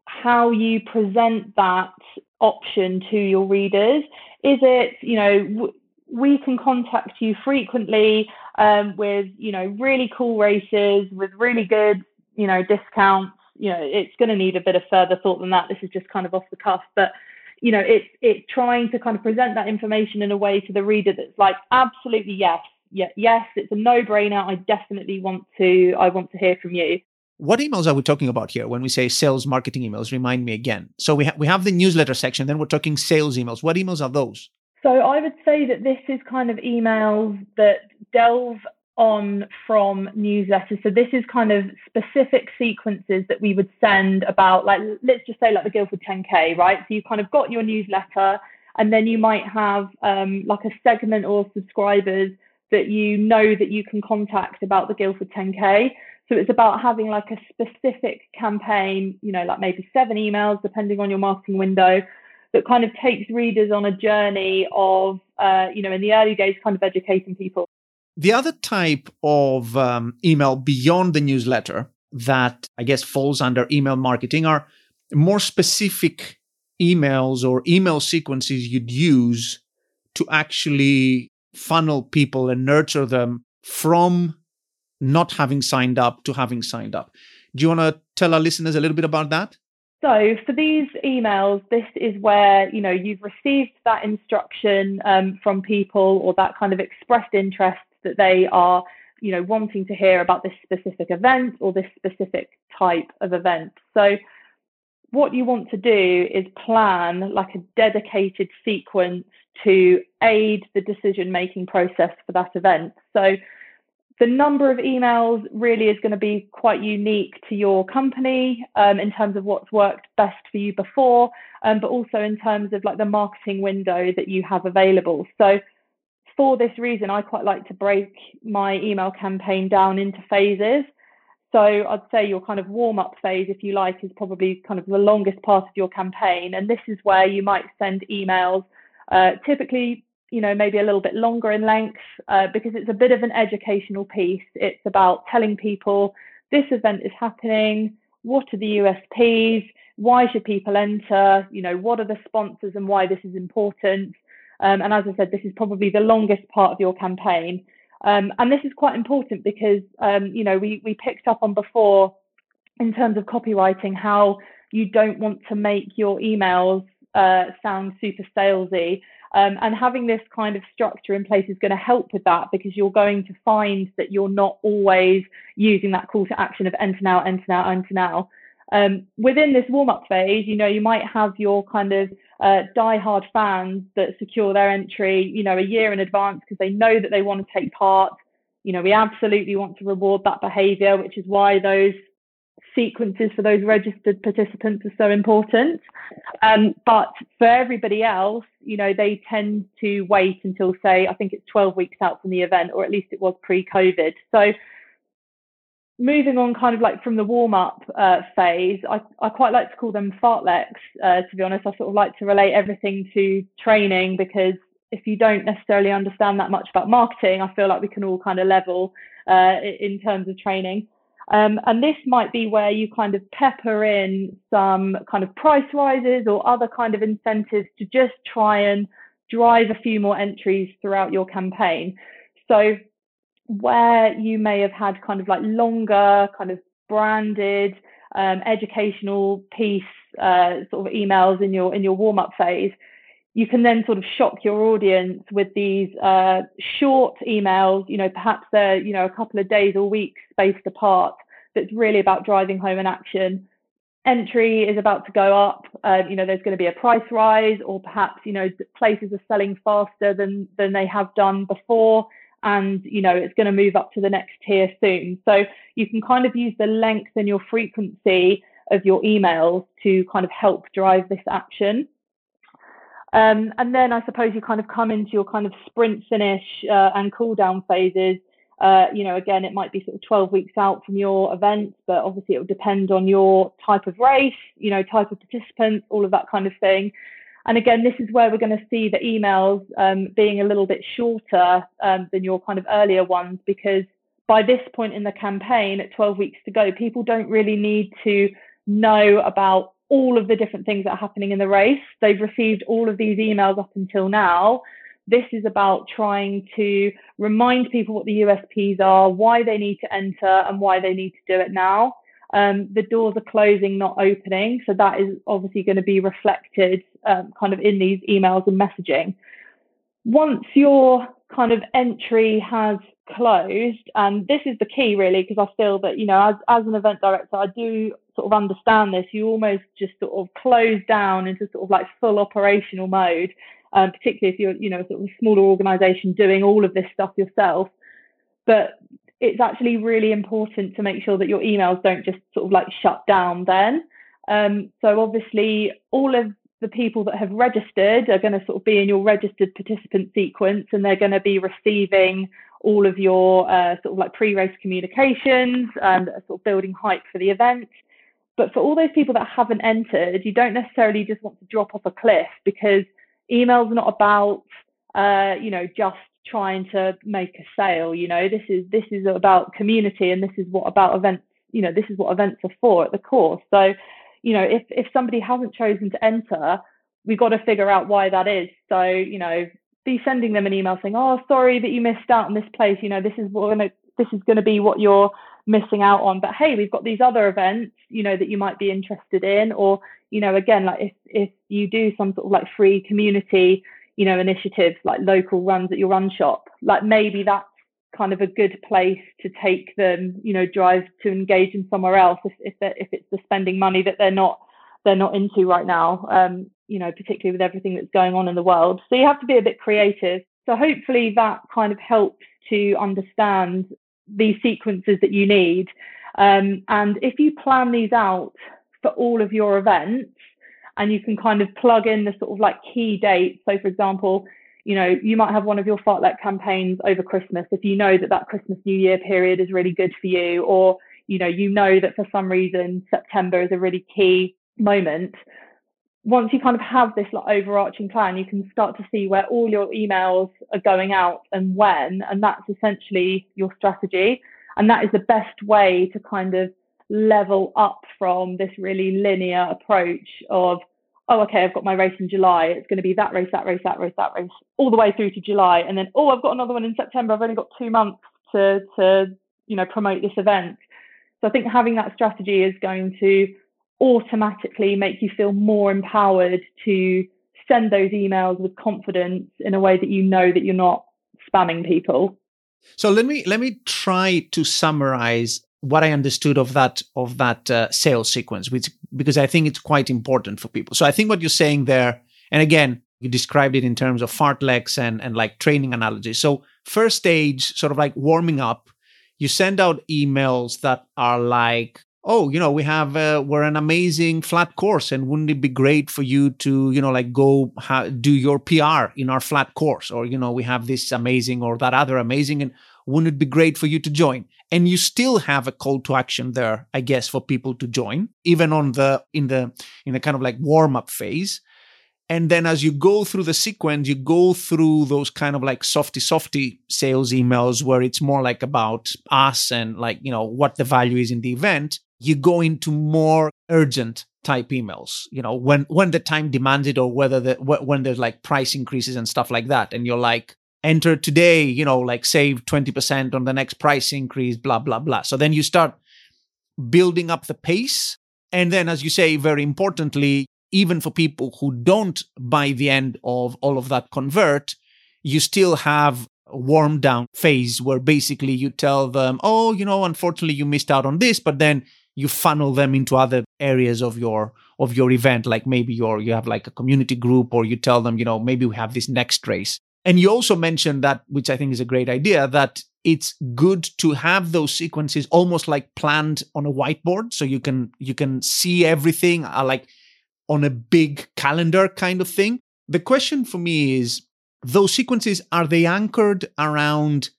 how you present that option to your readers. Is it, you know, we can contact you frequently um, with you know really cool races with really good you know discounts you know it's going to need a bit of further thought than that this is just kind of off the cuff but you know it's it's trying to kind of present that information in a way to the reader that's like absolutely yes yeah, yes, it's a no-brainer. I definitely want to. I want to hear from you. What emails are we talking about here when we say sales marketing emails? Remind me again. So we ha- we have the newsletter section, then we're talking sales emails. What emails are those? So I would say that this is kind of emails that delve on from newsletters. So this is kind of specific sequences that we would send about like let's just say like the Guildford 10K, right? So you kind of got your newsletter and then you might have um, like a segment or subscribers that you know that you can contact about the Guildford 10K. So it's about having like a specific campaign, you know, like maybe seven emails, depending on your marketing window, that kind of takes readers on a journey of, uh, you know, in the early days, kind of educating people. The other type of um, email beyond the newsletter that I guess falls under email marketing are more specific emails or email sequences you'd use to actually funnel people and nurture them from not having signed up to having signed up. Do you want to tell our listeners a little bit about that? So for these emails, this is where you know you've received that instruction um, from people or that kind of expressed interest that they are you know wanting to hear about this specific event or this specific type of event. So what you want to do is plan like a dedicated sequence to aid the decision making process for that event. So the number of emails really is going to be quite unique to your company um, in terms of what's worked best for you before, um, but also in terms of like the marketing window that you have available. So for this reason, I quite like to break my email campaign down into phases. So I'd say your kind of warm up phase, if you like, is probably kind of the longest part of your campaign. And this is where you might send emails, uh, typically you know, maybe a little bit longer in length uh, because it's a bit of an educational piece. It's about telling people this event is happening, what are the USPs, why should people enter, you know, what are the sponsors and why this is important. Um, and as I said, this is probably the longest part of your campaign. Um, and this is quite important because, um, you know, we, we picked up on before in terms of copywriting how you don't want to make your emails uh, sound super salesy. Um, and having this kind of structure in place is going to help with that because you're going to find that you're not always using that call to action of enter now, enter now, enter now. Um, within this warm up phase, you know, you might have your kind of uh, die-hard fans that secure their entry, you know, a year in advance because they know that they want to take part. You know, we absolutely want to reward that behavior, which is why those sequences for those registered participants are so important. Um, but for everybody else, you know, they tend to wait until, say, I think it's 12 weeks out from the event, or at least it was pre COVID. So moving on kind of like from the warm up uh, phase, I, I quite like to call them fartleks, uh, to be honest. I sort of like to relate everything to training because if you don't necessarily understand that much about marketing, I feel like we can all kind of level uh, in terms of training. Um, and this might be where you kind of pepper in some kind of price rises or other kind of incentives to just try and drive a few more entries throughout your campaign. So where you may have had kind of like longer, kind of branded, um, educational piece uh, sort of emails in your in your warm up phase, you can then sort of shock your audience with these uh, short emails, you know, perhaps they're, you know, a couple of days or weeks spaced apart. That's really about driving home an action. Entry is about to go up. Uh, you know, there's going to be a price rise, or perhaps you know places are selling faster than than they have done before, and you know it's going to move up to the next tier soon. So you can kind of use the length and your frequency of your emails to kind of help drive this action. Um, and then I suppose you kind of come into your kind of sprint finish uh, and cool down phases. Uh, you know, again, it might be sort of 12 weeks out from your event, but obviously it will depend on your type of race, you know, type of participants, all of that kind of thing. And again, this is where we're going to see the emails um, being a little bit shorter um, than your kind of earlier ones, because by this point in the campaign, at 12 weeks to go, people don't really need to know about all of the different things that are happening in the race. They've received all of these emails up until now. This is about trying to remind people what the USPs are, why they need to enter, and why they need to do it now. Um, the doors are closing, not opening. So that is obviously going to be reflected um, kind of in these emails and messaging. Once your kind of entry has closed, and this is the key really, because I feel that, you know, as, as an event director, I do sort of understand this. You almost just sort of close down into sort of like full operational mode, um, particularly if you're, you know, sort of a smaller organization doing all of this stuff yourself. But it's actually really important to make sure that your emails don't just sort of like shut down then. Um, so obviously, all of the people that have registered are going to sort of be in your registered participant sequence, and they're going to be receiving all of your uh, sort of like pre-race communications and sort of building hype for the event. But for all those people that haven't entered, you don't necessarily just want to drop off a cliff because emails are not about uh, you know just trying to make a sale. You know, this is this is about community, and this is what about events. You know, this is what events are for at the core. So, you know, if if somebody hasn't chosen to enter, we've got to figure out why that is. So, you know, be sending them an email saying, "Oh, sorry that you missed out on this place. You know, this is what gonna, this is going to be what you're missing out on. But hey, we've got these other events, you know, that you might be interested in. Or, you know, again, like if if you do some sort of like free community you know, initiatives like local runs at your run shop, like maybe that's kind of a good place to take them, you know, drive to engage in somewhere else if if, if it's the spending money that they're not they're not into right now. Um, you know, particularly with everything that's going on in the world. So you have to be a bit creative. So hopefully that kind of helps to understand these sequences that you need. Um, and if you plan these out for all of your events, and you can kind of plug in the sort of like key dates. So, for example, you know, you might have one of your fartlek campaigns over Christmas if you know that that Christmas New Year period is really good for you, or you know, you know that for some reason September is a really key moment. Once you kind of have this like overarching plan, you can start to see where all your emails are going out and when, and that's essentially your strategy. And that is the best way to kind of level up from this really linear approach of oh, okay, I've got my race in July. It's going to be that race, that race, that race, that race, all the way through to July. And then, oh, I've got another one in September. I've only got two months to, to you know, promote this event. So I think having that strategy is going to automatically make you feel more empowered to send those emails with confidence in a way that you know that you're not spamming people. So let me let me try to summarize what I understood of that of that uh, sales sequence, which because I think it's quite important for people. So I think what you're saying there, and again, you described it in terms of fartleks and and like training analogies. So first stage, sort of like warming up, you send out emails that are like, oh, you know, we have uh, we're an amazing flat course, and wouldn't it be great for you to you know like go ha- do your PR in our flat course, or you know we have this amazing or that other amazing, and wouldn't it be great for you to join? And you still have a call to action there, I guess, for people to join, even on the in the in the kind of like warm up phase. And then as you go through the sequence, you go through those kind of like softy softy sales emails where it's more like about us and like, you know, what the value is in the event. You go into more urgent type emails, you know, when when the time demands it or whether the when there's like price increases and stuff like that. And you're like, enter today, you know, like save 20% on the next price increase, blah, blah, blah. So then you start building up the pace. And then, as you say, very importantly, even for people who don't by the end of all of that convert, you still have a warm down phase where basically you tell them, oh, you know, unfortunately you missed out on this, but then you funnel them into other areas of your of your event like maybe your you have like a community group or you tell them you know maybe we have this next race and you also mentioned that, which I think is a great idea, that it's good to have those sequences almost like planned on a whiteboard, so you can you can see everything uh, like on a big calendar kind of thing. The question for me is, those sequences are they anchored around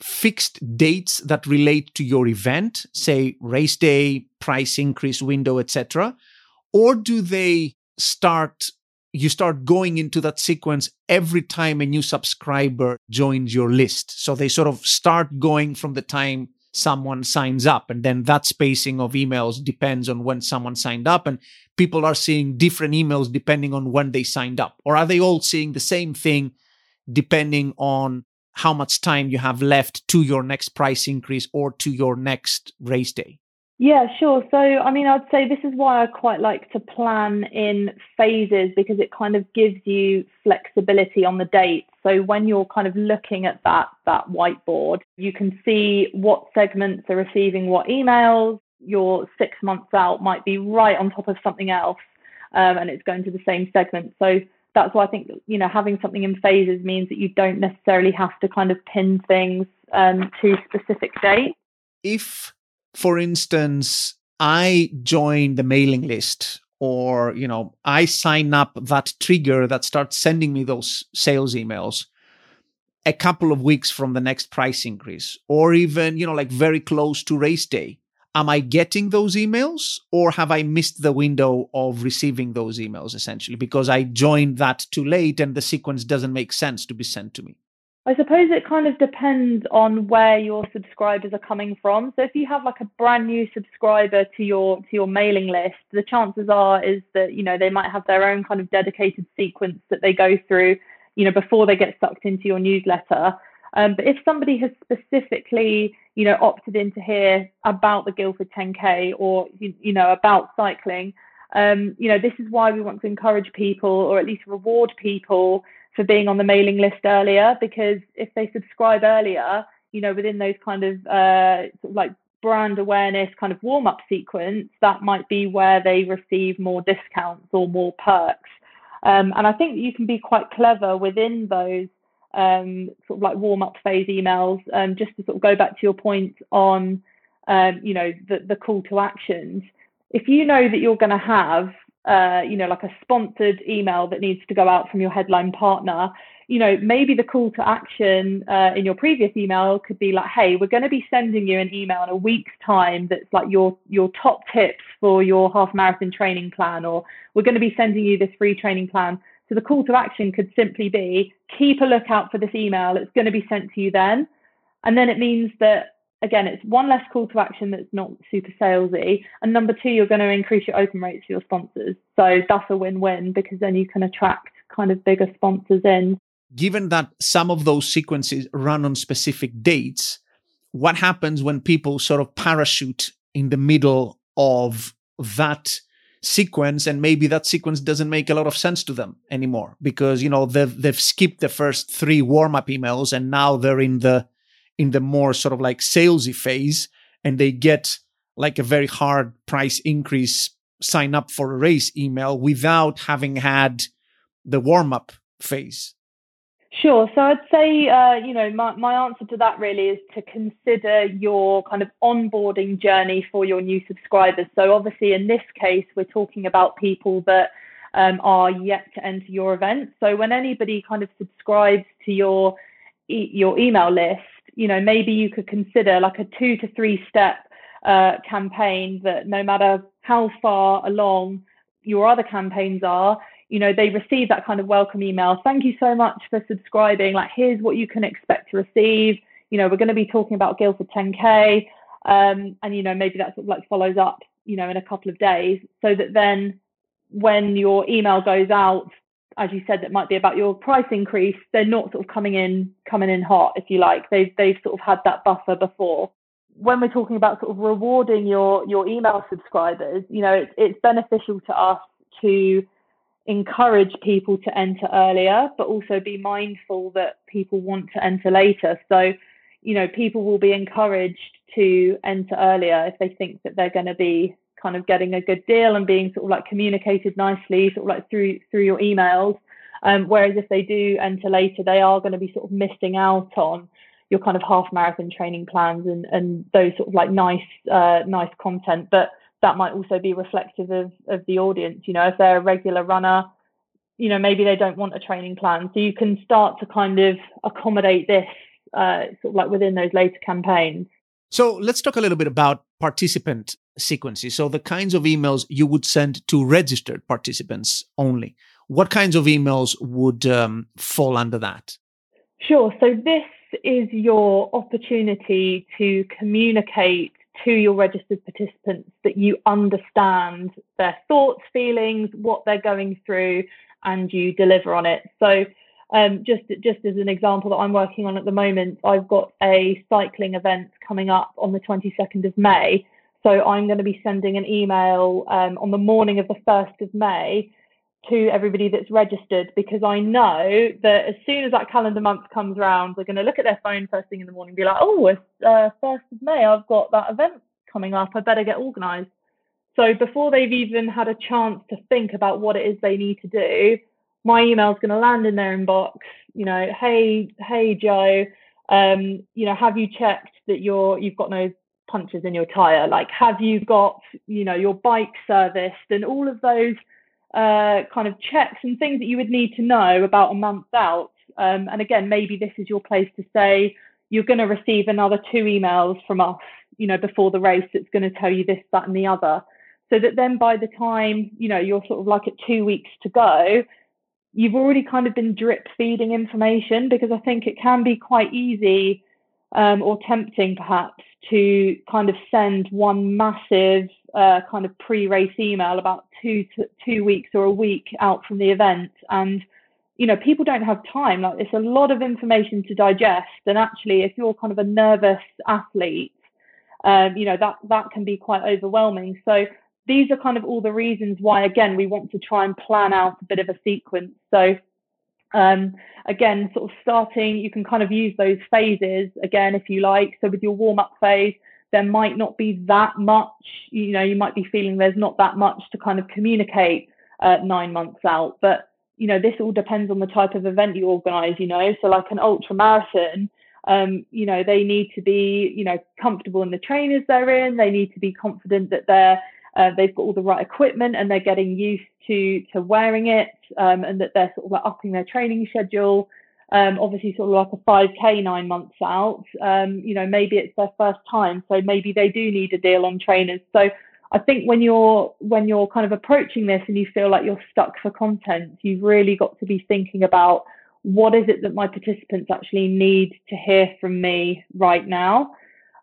fixed dates that relate to your event, say race day, price increase window, etc., or do they start you start going into that sequence every time a new subscriber joins your list. So they sort of start going from the time someone signs up, and then that spacing of emails depends on when someone signed up, and people are seeing different emails depending on when they signed up. Or are they all seeing the same thing depending on how much time you have left to your next price increase or to your next race day? Yeah, sure. So, I mean, I'd say this is why I quite like to plan in phases because it kind of gives you flexibility on the date. So when you're kind of looking at that that whiteboard, you can see what segments are receiving what emails. Your six months out might be right on top of something else, um, and it's going to the same segment. So that's why I think you know having something in phases means that you don't necessarily have to kind of pin things um, to specific dates. If for instance, I join the mailing list or, you know, I sign up that trigger that starts sending me those sales emails a couple of weeks from the next price increase or even, you know, like very close to race day. Am I getting those emails or have I missed the window of receiving those emails essentially because I joined that too late and the sequence doesn't make sense to be sent to me? I suppose it kind of depends on where your subscribers are coming from. So if you have like a brand new subscriber to your to your mailing list, the chances are is that you know they might have their own kind of dedicated sequence that they go through, you know, before they get sucked into your newsletter. Um, but if somebody has specifically, you know, opted in to hear about the Guildford 10K or you, you know about cycling, um, you know, this is why we want to encourage people or at least reward people for being on the mailing list earlier because if they subscribe earlier, you know, within those kind of uh, like brand awareness kind of warm up sequence, that might be where they receive more discounts or more perks. Um, and I think you can be quite clever within those um, sort of like warm up phase emails, um, just to sort of go back to your point on, um, you know, the, the call to actions. If you know that you're going to have uh, you know, like a sponsored email that needs to go out from your headline partner, you know, maybe the call to action uh, in your previous email could be like, hey, we're going to be sending you an email in a week's time that's like your your top tips for your half marathon training plan, or we're going to be sending you this free training plan. So the call to action could simply be keep a lookout for this email. It's going to be sent to you then. And then it means that again, it's one less call to action that's not super salesy. And number two, you're going to increase your open rates for your sponsors. So that's a win win because then you can attract kind of bigger sponsors in. Given that some of those sequences run on specific dates, what happens when people sort of parachute in the middle of that sequence and maybe that sequence doesn't make a lot of sense to them anymore because you know they've they've skipped the first three warm up emails and now they're in the in the more sort of like salesy phase and they get like a very hard price increase sign up for a race email without having had the warm up phase? Sure. So I'd say, uh, you know, my, my answer to that really is to consider your kind of onboarding journey for your new subscribers. So obviously, in this case, we're talking about people that um, are yet to enter your event. So when anybody kind of subscribes to your e- your email list, you know, maybe you could consider like a two to three step uh, campaign that no matter how far along your other campaigns are, you know, they receive that kind of welcome email. Thank you so much for subscribing. Like, here's what you can expect to receive. You know, we're going to be talking about Guildford 10K. Um, and, you know, maybe that sort of like follows up, you know, in a couple of days so that then when your email goes out as you said, that might be about your price increase, they're not sort of coming in coming in hot, if you like. They've they've sort of had that buffer before. When we're talking about sort of rewarding your your email subscribers, you know, it's it's beneficial to us to encourage people to enter earlier, but also be mindful that people want to enter later. So, you know, people will be encouraged to enter earlier if they think that they're going to be kind of getting a good deal and being sort of like communicated nicely, sort of like through through your emails. Um, whereas if they do enter later, they are going to be sort of missing out on your kind of half marathon training plans and and those sort of like nice uh, nice content. But that might also be reflective of of the audience. You know, if they're a regular runner, you know maybe they don't want a training plan, so you can start to kind of accommodate this uh, sort of like within those later campaigns. So let's talk a little bit about participant sequences. So the kinds of emails you would send to registered participants only. What kinds of emails would um, fall under that? Sure. So this is your opportunity to communicate to your registered participants that you understand their thoughts, feelings, what they're going through, and you deliver on it. So um, just just as an example that I'm working on at the moment, I've got a cycling event coming up on the 22nd of May. So I'm going to be sending an email um, on the morning of the 1st of May to everybody that's registered because I know that as soon as that calendar month comes around, they're going to look at their phone first thing in the morning and be like, oh, it's uh, 1st of May, I've got that event coming up, I better get organised. So before they've even had a chance to think about what it is they need to do, my email's going to land in their inbox. You know, hey, hey, Joe, um, you know, have you checked that you're you've got no punches in your tire? Like, have you got you know your bike serviced and all of those uh, kind of checks and things that you would need to know about a month out. Um, and again, maybe this is your place to say you're going to receive another two emails from us, you know, before the race that's going to tell you this, that, and the other. So that then by the time, you know, you're sort of like at two weeks to go, you've already kind of been drip feeding information because I think it can be quite easy um, or tempting perhaps to kind of send one massive uh, kind of pre-race email about two to, two weeks or a week out from the event. And you know people don't have time. Like it's a lot of information to digest. And actually if you're kind of a nervous athlete um, you know that that can be quite overwhelming. So these are kind of all the reasons why again we want to try and plan out a bit of a sequence. So um, again, sort of starting, you can kind of use those phases again if you like. So with your warm up phase, there might not be that much, you know, you might be feeling there's not that much to kind of communicate uh, nine months out. But, you know, this all depends on the type of event you organize, you know. So like an ultra marathon, um, you know, they need to be, you know, comfortable in the trainers they're in. They need to be confident that they're uh, they've got all the right equipment and they're getting used to to wearing it um, and that they're sort of like upping their training schedule. Um, obviously, sort of like a 5k nine months out. Um, you know, maybe it's their first time, so maybe they do need a deal on trainers. So I think when you're when you're kind of approaching this and you feel like you're stuck for content, you've really got to be thinking about what is it that my participants actually need to hear from me right now.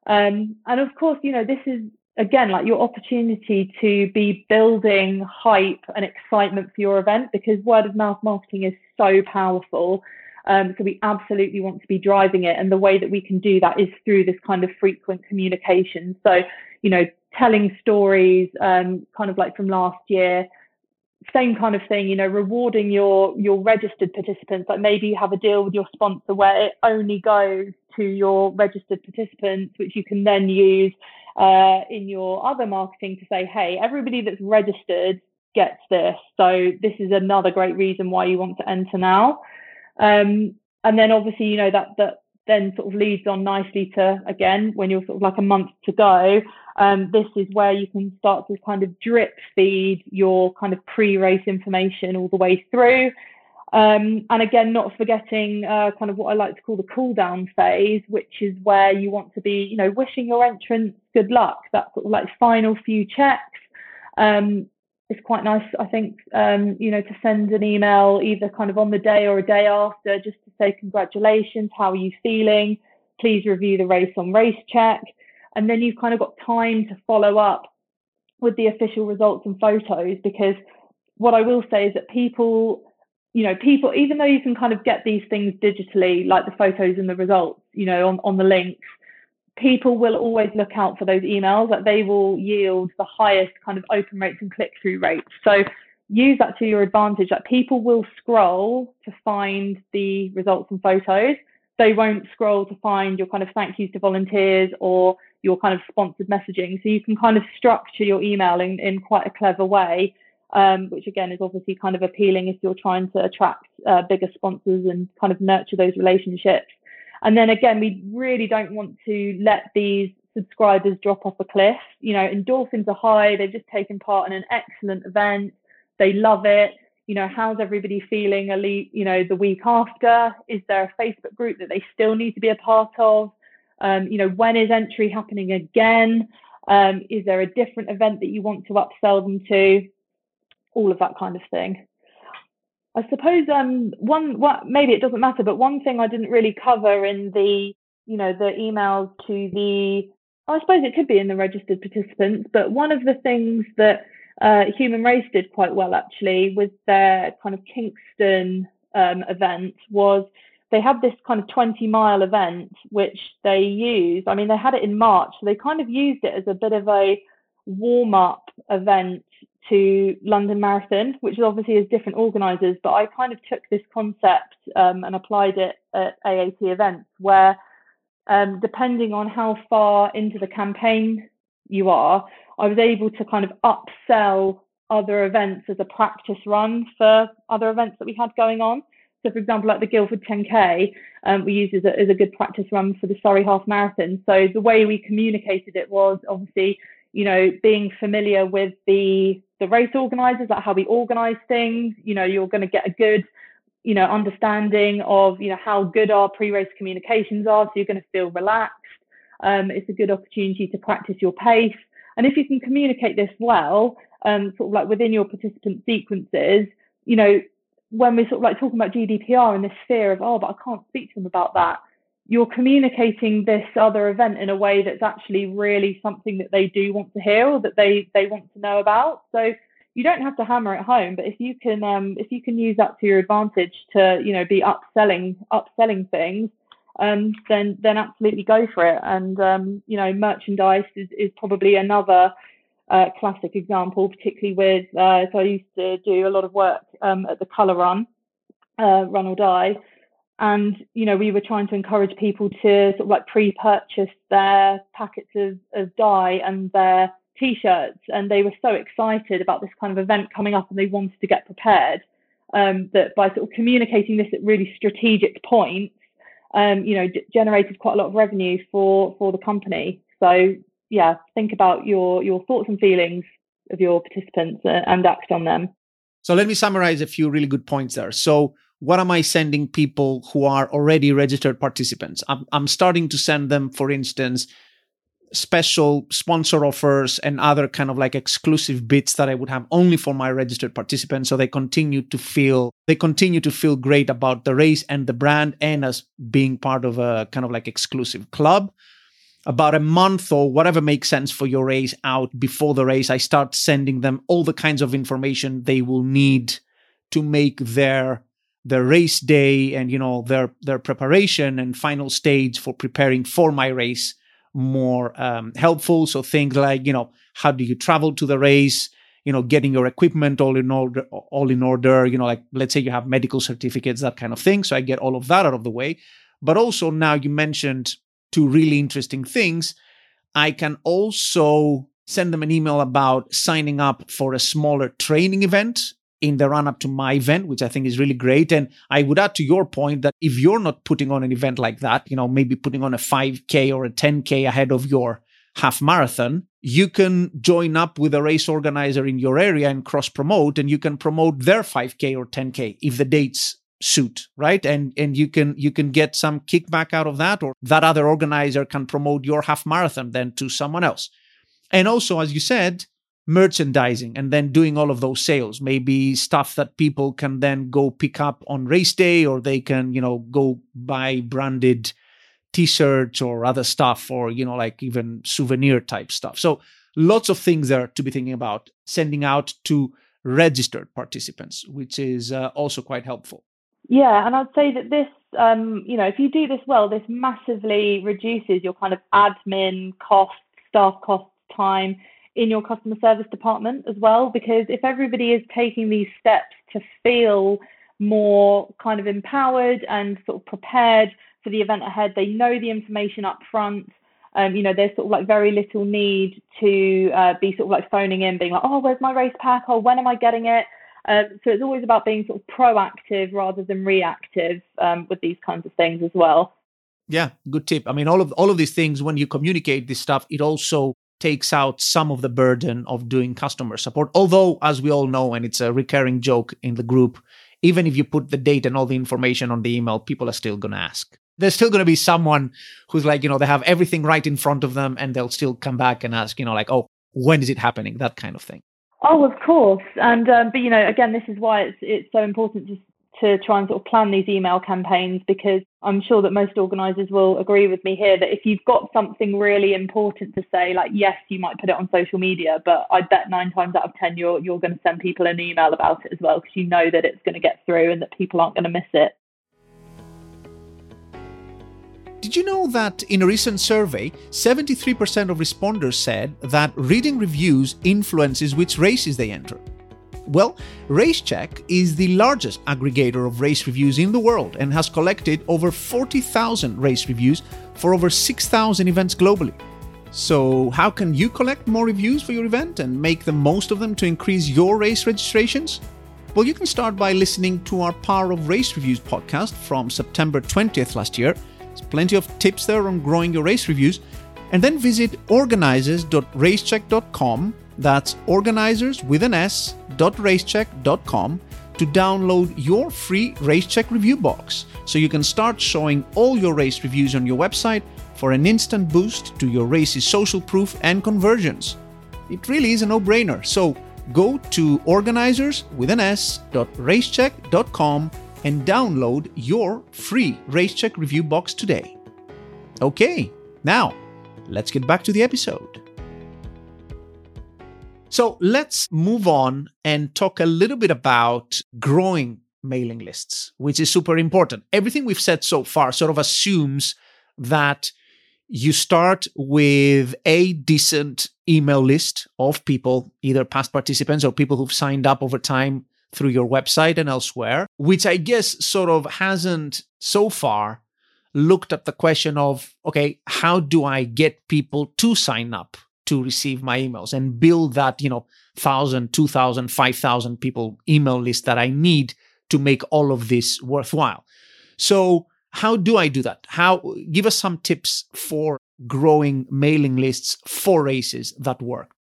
Um, and of course, you know, this is again like your opportunity to be building hype and excitement for your event because word of mouth marketing is so powerful um, so we absolutely want to be driving it. And the way that we can do that is through this kind of frequent communication. So you know telling stories um, kind of like from last year same kind of thing you know rewarding your your registered participants like maybe you have a deal with your sponsor where it only goes to your registered participants which you can then use uh, in your other marketing to say, hey, everybody that's registered gets this. So this is another great reason why you want to enter now. Um, and then obviously, you know, that that then sort of leads on nicely to again when you're sort of like a month to go. Um, this is where you can start to kind of drip feed your kind of pre-race information all the way through. Um, and again, not forgetting uh, kind of what I like to call the cool down phase, which is where you want to be, you know, wishing your entrants good luck. That sort of like final few checks. Um, it's quite nice, I think, um, you know, to send an email either kind of on the day or a day after, just say congratulations, how are you feeling? Please review the race on race check, and then you've kind of got time to follow up with the official results and photos because what I will say is that people you know, people, even though you can kind of get these things digitally, like the photos and the results, you know, on, on the links, people will always look out for those emails that they will yield the highest kind of open rates and click through rates. So use that to your advantage that people will scroll to find the results and photos. They won't scroll to find your kind of thank yous to volunteers or your kind of sponsored messaging. So you can kind of structure your email in, in quite a clever way um, which again is obviously kind of appealing if you're trying to attract uh, bigger sponsors and kind of nurture those relationships. And then again, we really don't want to let these subscribers drop off a cliff. You know, endorphins are high. They've just taken part in an excellent event. They love it. You know, how's everybody feeling? You know, the week after, is there a Facebook group that they still need to be a part of? Um, you know, when is entry happening again? Um, is there a different event that you want to upsell them to? all of that kind of thing. I suppose um, one what maybe it doesn't matter, but one thing I didn't really cover in the you know the emails to the I suppose it could be in the registered participants, but one of the things that uh, Human Race did quite well actually with their kind of Kingston um, event was they had this kind of 20 mile event which they used. I mean, they had it in March, so they kind of used it as a bit of a warm up event to London Marathon, which is obviously is different organisers. But I kind of took this concept um, and applied it at AAT events, where um, depending on how far into the campaign you are, I was able to kind of upsell other events as a practice run for other events that we had going on. So, for example, like the Guildford 10K, um, we used as a, as a good practice run for the Surrey Half Marathon. So, the way we communicated it was obviously, you know, being familiar with the the race organisers, like how we organise things. You know, you're going to get a good, you know, understanding of you know how good our pre-race communications are. So you're going to feel relaxed. Um, it's a good opportunity to practice your pace. And if you can communicate this well, um, sort of like within your participant sequences, you know, when we're sort of like talking about GDPR and this fear of, oh, but I can't speak to them about that, you're communicating this other event in a way that's actually really something that they do want to hear or that they they want to know about. So you don't have to hammer it home, but if you can um, if you can use that to your advantage to you know be upselling upselling things, um, then then absolutely go for it. And um, you know merchandise is is probably another uh, classic example, particularly with uh, so I used to do a lot of work um, at the Colour Run, uh, Run or Dye and you know we were trying to encourage people to sort of like pre-purchase their packets of, of dye and their t-shirts and they were so excited about this kind of event coming up and they wanted to get prepared um, that by sort of communicating this at really strategic points um, you know d- generated quite a lot of revenue for for the company. So yeah think about your your thoughts and feelings of your participants uh, and act on them. So let me summarize a few really good points there. So what am I sending people who are already registered participants? I'm, I'm starting to send them, for instance, special sponsor offers and other kind of like exclusive bits that I would have only for my registered participants. So they continue to feel, they continue to feel great about the race and the brand and as being part of a kind of like exclusive club. About a month or whatever makes sense for your race out before the race, I start sending them all the kinds of information they will need to make their the race day and you know their their preparation and final stage for preparing for my race more um, helpful. So things like you know how do you travel to the race? You know getting your equipment all in order all in order you know like let's say you have medical certificates that kind of thing. So i get all of that out of the way. But also now you mentioned two really interesting things. I can also send them an email about signing up for a smaller training event in the run up to my event, which I think is really great. And I would add to your point that if you're not putting on an event like that, you know, maybe putting on a 5K or a 10K ahead of your half marathon, you can join up with a race organizer in your area and cross promote, and you can promote their 5K or 10K if the dates suit right and and you can you can get some kickback out of that or that other organizer can promote your half marathon then to someone else and also as you said merchandising and then doing all of those sales. Maybe stuff that people can then go pick up on race day or they can you know go buy branded t-shirts or other stuff or you know like even souvenir type stuff. So lots of things there to be thinking about sending out to registered participants which is uh, also quite helpful. Yeah and i'd say that this um, you know if you do this well this massively reduces your kind of admin costs staff costs time in your customer service department as well because if everybody is taking these steps to feel more kind of empowered and sort of prepared for the event ahead they know the information up front um, you know there's sort of like very little need to uh, be sort of like phoning in being like oh where's my race pack? Or when am i getting it? Uh, so it's always about being sort of proactive rather than reactive um, with these kinds of things as well. Yeah good tip. I mean all of all of these things when you communicate this stuff it also takes out some of the burden of doing customer support. Although, as we all know, and it's a recurring joke in the group, even if you put the date and all the information on the email, people are still going to ask. There's still going to be someone who's like, you know, they have everything right in front of them and they'll still come back and ask, you know, like, oh, when is it happening? That kind of thing. Oh, of course. And, um, but, you know, again, this is why it's, it's so important to to try and sort of plan these email campaigns because I'm sure that most organisers will agree with me here that if you've got something really important to say, like yes, you might put it on social media, but I bet nine times out of ten you're you're going to send people an email about it as well because you know that it's going to get through and that people aren't going to miss it. Did you know that in a recent survey, 73% of responders said that reading reviews influences which races they enter? Well, RaceCheck is the largest aggregator of race reviews in the world and has collected over 40,000 race reviews for over 6,000 events globally. So, how can you collect more reviews for your event and make the most of them to increase your race registrations? Well, you can start by listening to our Power of Race Reviews podcast from September 20th last year. There's plenty of tips there on growing your race reviews. And then visit organizers.racecheck.com. That's organizers with an S, racecheck.com to download your free RaceCheck review box so you can start showing all your race reviews on your website for an instant boost to your race's social proof and conversions. It really is a no brainer. So go to organizers with an S racecheck.com and download your free RaceCheck review box today. Okay, now let's get back to the episode. So let's move on and talk a little bit about growing mailing lists, which is super important. Everything we've said so far sort of assumes that you start with a decent email list of people, either past participants or people who've signed up over time through your website and elsewhere, which I guess sort of hasn't so far looked at the question of okay, how do I get people to sign up to receive my emails and build that, you know, 1,000, 2,000, 5,000 people email list that I need to make all of this worthwhile. So, how do I do that? How give us some tips for growing mailing lists for races that work?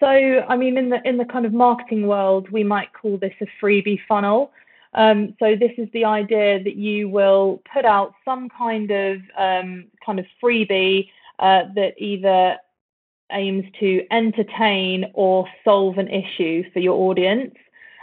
So, I mean, in the in the kind of marketing world, we might call this a freebie funnel. Um, so, this is the idea that you will put out some kind of um, kind of freebie uh, that either aims to entertain or solve an issue for your audience.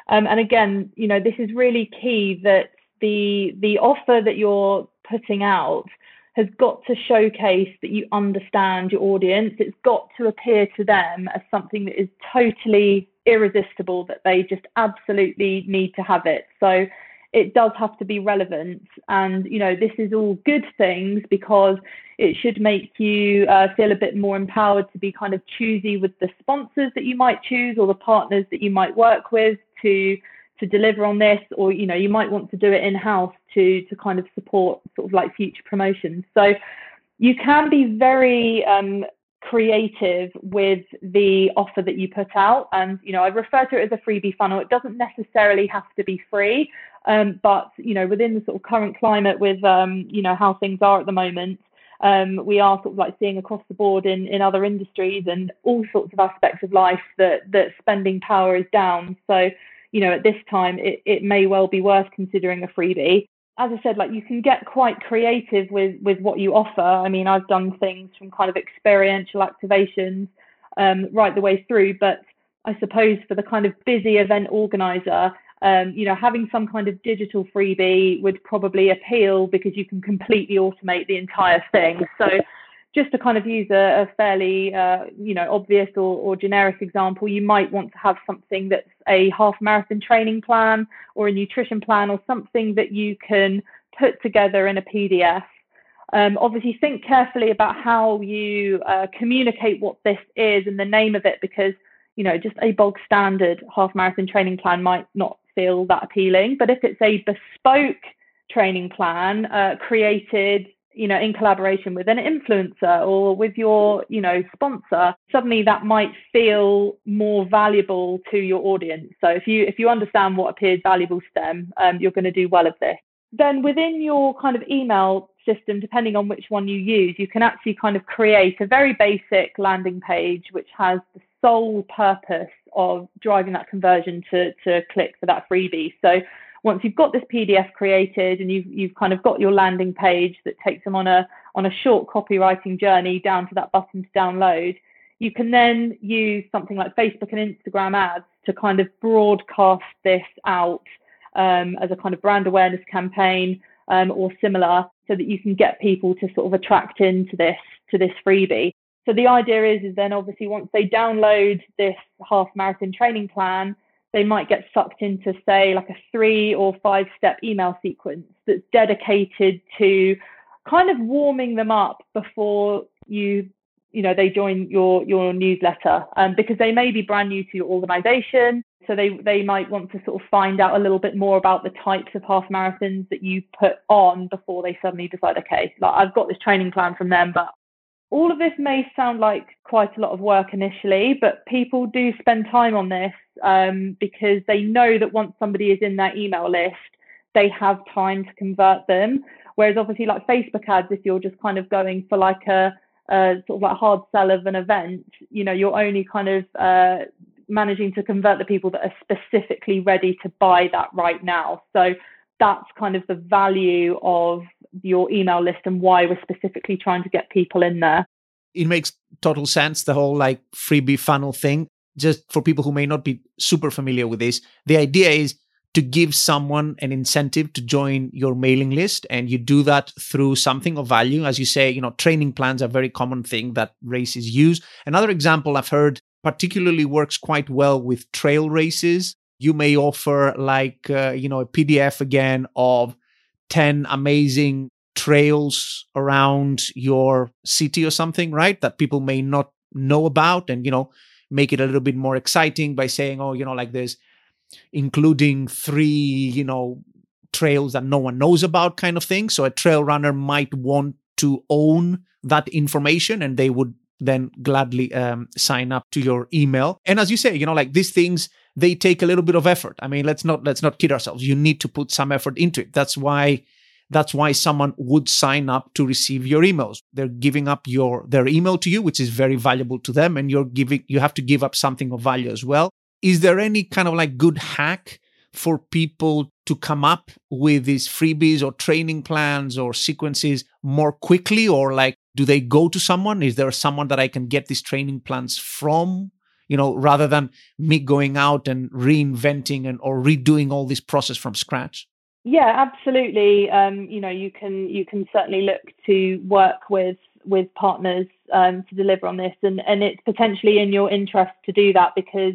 Um, and again, you know, this is really key that the the offer that you're putting out has got to showcase that you understand your audience. It's got to appear to them as something that is totally irresistible, that they just absolutely need to have it. So it does have to be relevant. And, you know, this is all good things because it should make you uh, feel a bit more empowered to be kind of choosy with the sponsors that you might choose or the partners that you might work with to to deliver on this, or you know, you might want to do it in house to to kind of support sort of like future promotions. So you can be very um, creative with the offer that you put out, and you know, I refer to it as a freebie funnel. It doesn't necessarily have to be free, um, but you know, within the sort of current climate with um, you know how things are at the moment. Um, we are sort of like seeing across the board in, in other industries and all sorts of aspects of life that that spending power is down. So you know, at this time, it, it may well be worth considering a freebie. As I said, like you can get quite creative with with what you offer. I mean, I've done things from kind of experiential activations um, right the way through, but I suppose for the kind of busy event organizer, um, you know, having some kind of digital freebie would probably appeal because you can completely automate the entire thing. So just to kind of use a, a fairly, uh, you know, obvious or, or, generic example, you might want to have something that's a half marathon training plan or a nutrition plan or something that you can put together in a PDF. Um, obviously, think carefully about how you uh, communicate what this is and the name of it, because you know, just a bog standard half marathon training plan might not feel that appealing. But if it's a bespoke training plan uh, created you know, in collaboration with an influencer or with your, you know, sponsor, suddenly that might feel more valuable to your audience. So if you if you understand what appears valuable to them, um, you're going to do well of this. Then within your kind of email system, depending on which one you use, you can actually kind of create a very basic landing page which has the sole purpose of driving that conversion to to click for that freebie. So once you've got this PDF created and you've you've kind of got your landing page that takes them on a on a short copywriting journey down to that button to download, you can then use something like Facebook and Instagram ads to kind of broadcast this out um, as a kind of brand awareness campaign um, or similar, so that you can get people to sort of attract into this to this freebie. So the idea is, is then obviously once they download this half marathon training plan, they might get sucked into, say, like a three or five step email sequence that's dedicated to kind of warming them up before you you know they join your your newsletter um, because they may be brand new to your organization. So they they might want to sort of find out a little bit more about the types of half marathons that you put on before they suddenly decide okay like I've got this training plan from them but all of this may sound like quite a lot of work initially but people do spend time on this um, because they know that once somebody is in their email list they have time to convert them whereas obviously like Facebook ads if you're just kind of going for like a uh, sort of like hard sell of an event, you know, you're only kind of uh, managing to convert the people that are specifically ready to buy that right now. So that's kind of the value of your email list and why we're specifically trying to get people in there. It makes total sense, the whole like freebie funnel thing. Just for people who may not be super familiar with this, the idea is to give someone an incentive to join your mailing list and you do that through something of value as you say you know training plans are a very common thing that races use another example i've heard particularly works quite well with trail races you may offer like uh, you know a pdf again of 10 amazing trails around your city or something right that people may not know about and you know make it a little bit more exciting by saying oh you know like there's including three, you know, trails that no one knows about kind of thing. So a trail runner might want to own that information and they would then gladly um, sign up to your email. And as you say, you know, like these things, they take a little bit of effort. I mean, let's not let's not kid ourselves. You need to put some effort into it. That's why that's why someone would sign up to receive your emails. They're giving up your their email to you, which is very valuable to them, and you're giving you have to give up something of value as well is there any kind of like good hack for people to come up with these freebies or training plans or sequences more quickly or like do they go to someone? Is there someone that i can get these training plans from? You know rather than me going out and reinventing and or redoing all this process from scratch. Yeah absolutely. Um, you know you can you can certainly look to work with with partners um, to deliver on this. And and it's potentially in your interest to do that because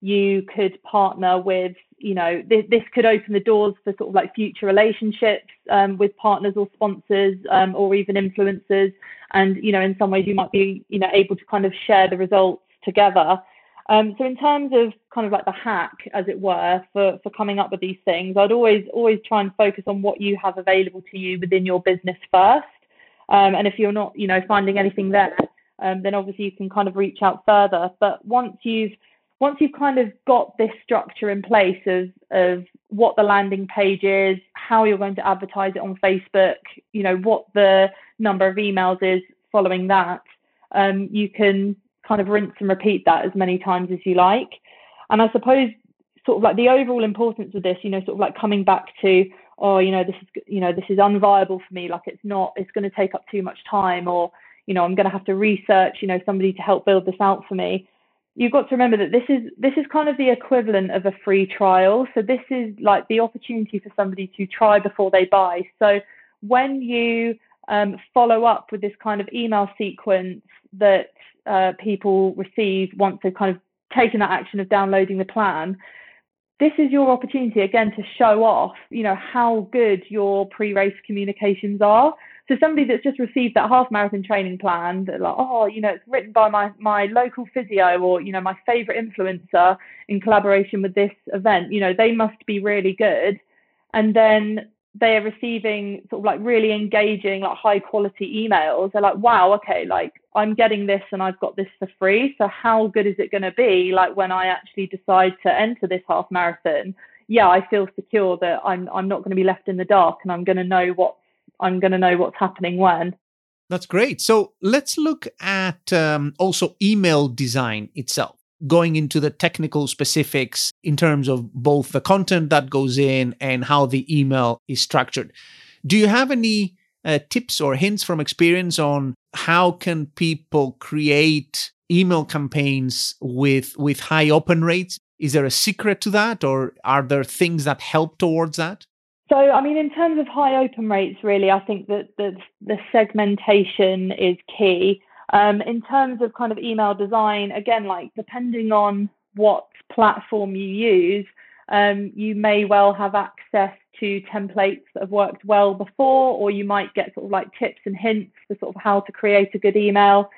you could partner with you know this, this could open the doors for sort of like future relationships um, with partners or sponsors um, or even influencers. And you know in some ways you might be you know able to kind of share the results together. Um, so in terms of kind of like the hack as it were for for coming up with these things i'd always always try and focus on what you have available to you within your business first. Um, and if you're not you know finding anything there um, then obviously you can kind of reach out further. But once you've once you've kind of got this structure in place of of what the landing page is, how you're going to advertise it on Facebook, you know, what the number of emails is following that, um, you can kind of rinse and repeat that as many times as you like. And I suppose sort of like the overall importance of this, you know, sort of like coming back to, oh, you know, this is, you know, this is unviable for me. Like it's not, it's going to take up too much time, or, you know, I'm going to have to research, you know, somebody to help build this out for me you've got to remember that this is this is kind of the equivalent of a free trial. So this is like the opportunity for somebody to try before they buy. So when you um, follow up with this kind of email sequence that uh, people receive once they've kind of taken that action of downloading the plan, this is your opportunity again to show off, you know, how good your pre-race communications are. So somebody that's just received that half marathon training plan, that like, oh, you know, it's written by my my local physio or you know my favorite influencer in collaboration with this event, you know, they must be really good. And then they are receiving sort of like really engaging, like high quality emails. They're like, wow, okay, like I'm getting this and I've got this for free. So how good is it going to be like when I actually decide to enter this half marathon? Yeah, I feel secure that I'm I'm not going to be left in the dark and I'm going to know what I'm going to know what's happening when. That's great. So let's look at um, also email design itself, going into the technical specifics in terms of both the content that goes in and how the email is structured. Do you have any uh, tips or hints from experience on how can people create email campaigns with with high open rates? Is there a secret to that, or are there things that help towards that? So, I mean, in terms of high open rates, really, I think that the, the segmentation is key. Um, in terms of kind of email design, again, like depending on what platform you use, um, you may well have access to templates that have worked well before, or you might get sort of like tips and hints for sort of how to create a good email.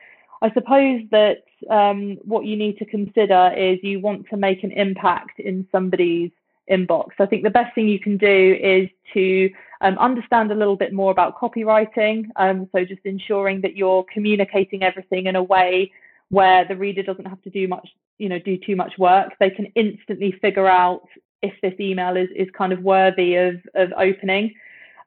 I suppose that um, what you need to consider is you want to make an impact in somebody's inbox. I think the best thing you can do is to um, understand a little bit more about copywriting. Um, so just ensuring that you're communicating everything in a way where the reader doesn't have to do much, you know, do too much work. They can instantly figure out if this email is, is kind of worthy of, of opening.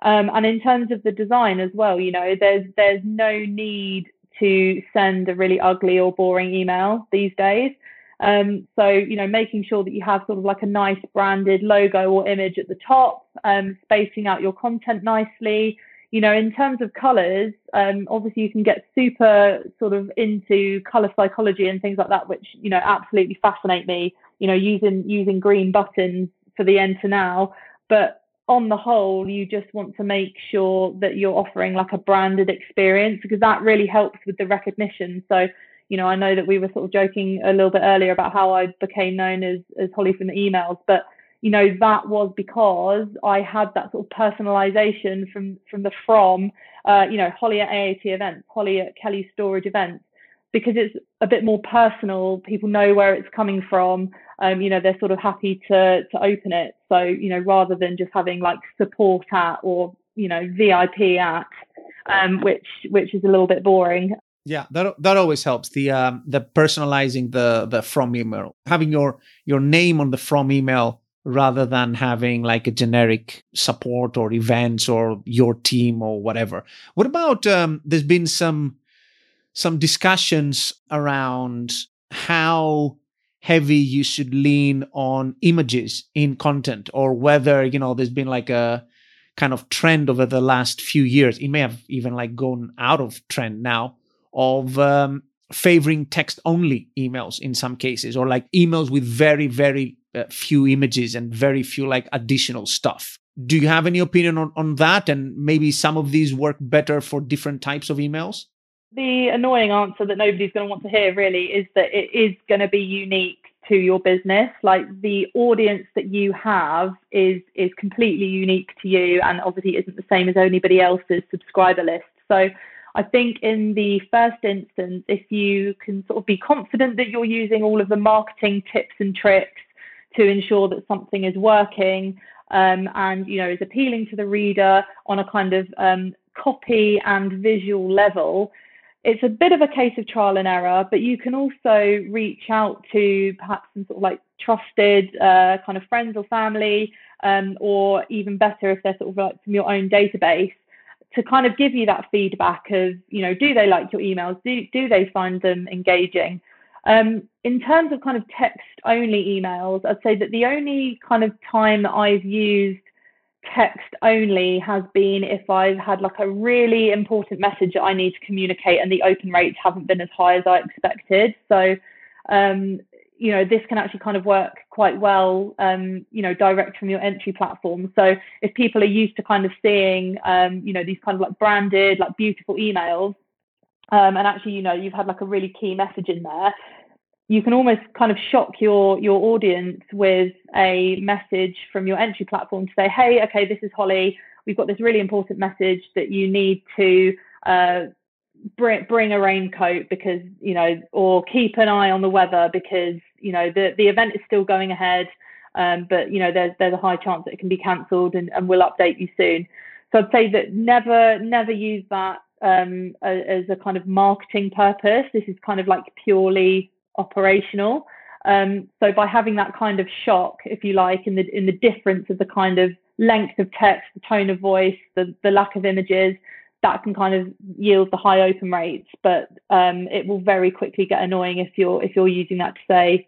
Um, and in terms of the design as well, you know, there's there's no need to send a really ugly or boring email these days. Um, so, you know, making sure that you have sort of like a nice branded logo or image at the top, um, spacing out your content nicely. You know, in terms of colors, um, obviously you can get super sort of into color psychology and things like that, which, you know, absolutely fascinate me, you know, using, using green buttons for the enter now. But on the whole, you just want to make sure that you're offering like a branded experience because that really helps with the recognition. So, you know, I know that we were sort of joking a little bit earlier about how I became known as as Holly from the emails, but you know that was because I had that sort of personalization from from the from, uh, you know, Holly at AAT events, Holly at Kelly Storage events, because it's a bit more personal. People know where it's coming from. Um, you know, they're sort of happy to to open it. So, you know, rather than just having like support at or you know VIP at, um, which which is a little bit boring. Yeah, that that always helps. The um, the personalizing the the from email, having your your name on the from email rather than having like a generic support or events or your team or whatever. What about um, there's been some some discussions around how heavy you should lean on images in content or whether you know there's been like a kind of trend over the last few years it may have even like gone out of trend now of um, favoring text only emails in some cases or like emails with very very uh, few images and very few like additional stuff. Do you have any opinion on, on that? And maybe some of these work better for different types of emails? The annoying answer that nobody's going to want to hear really is that it is going to be unique to your business. Like the audience that you have is is completely unique to you and obviously isn't the same as anybody else's subscriber list. So i think in the first instance if you can sort of be confident that you're using all of the marketing tips and tricks to ensure that something is working um, and you know is appealing to the reader on a kind of um, copy and visual level it's a bit of a case of trial and error, but you can also reach out to perhaps some sort of like trusted uh, kind of friends or family, um, or even better if they're sort of like from your own database to kind of give you that feedback of, you know, do they like your emails? Do, do they find them engaging? Um, in terms of kind of text only emails, I'd say that the only kind of time that I've used text only has been if I've had like a really important message that I need to communicate and the open rates haven't been as high as I expected. So, um, you know, this can actually kind of work quite well, um, you know, direct from your entry platform. So if people are used to kind of seeing, um, you know, these kind of like branded, like beautiful emails, um, and actually, you know, you've had like a really key message in there, you can almost kind of shock your your audience with a message from your entry platform to say, hey, okay, this is Holly. We've got this really important message that you need to uh, bring bring a raincoat because you know, or keep an eye on the weather because you know the the event is still going ahead, um, but you know there's there's a high chance that it can be cancelled, and, and we'll update you soon. So I'd say that never never use that um, as a kind of marketing purpose. This is kind of like purely operational. Um, so by having that kind of shock, if you like, in the in the difference of the kind of length of text, the tone of voice, the the lack of images, that can kind of yield the high open rates. But um, it will very quickly get annoying if you're if you're using that to say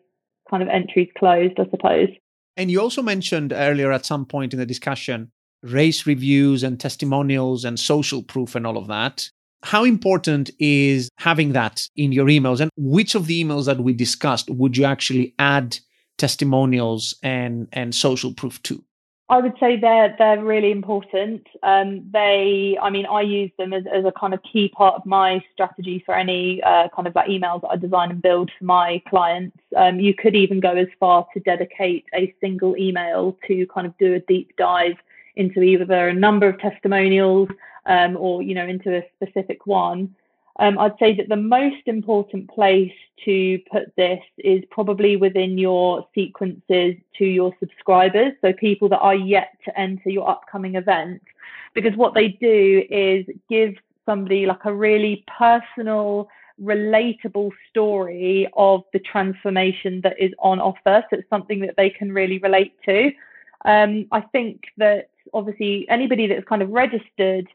kind of entries closed, I suppose. And you also mentioned earlier at some point in the discussion race reviews and testimonials and social proof and all of that. How important is having that in your emails? And which of the emails that we discussed would you actually add testimonials and, and social proof to? I would say they're they're really important. Um, they, I mean, I use them as, as a kind of key part of my strategy for any uh, kind of like emails that I design and build for my clients. Um, you could even go as far to dedicate a single email to kind of do a deep dive into either a number of testimonials um, or you know into a specific one. Um, I'd say that the most important place to put this is probably within your sequences to your subscribers, so people that are yet to enter your upcoming event, because what they do is give somebody like a really personal, relatable story of the transformation that is on offer. So it's something that they can really relate to. Um, I think that obviously anybody that's kind of registered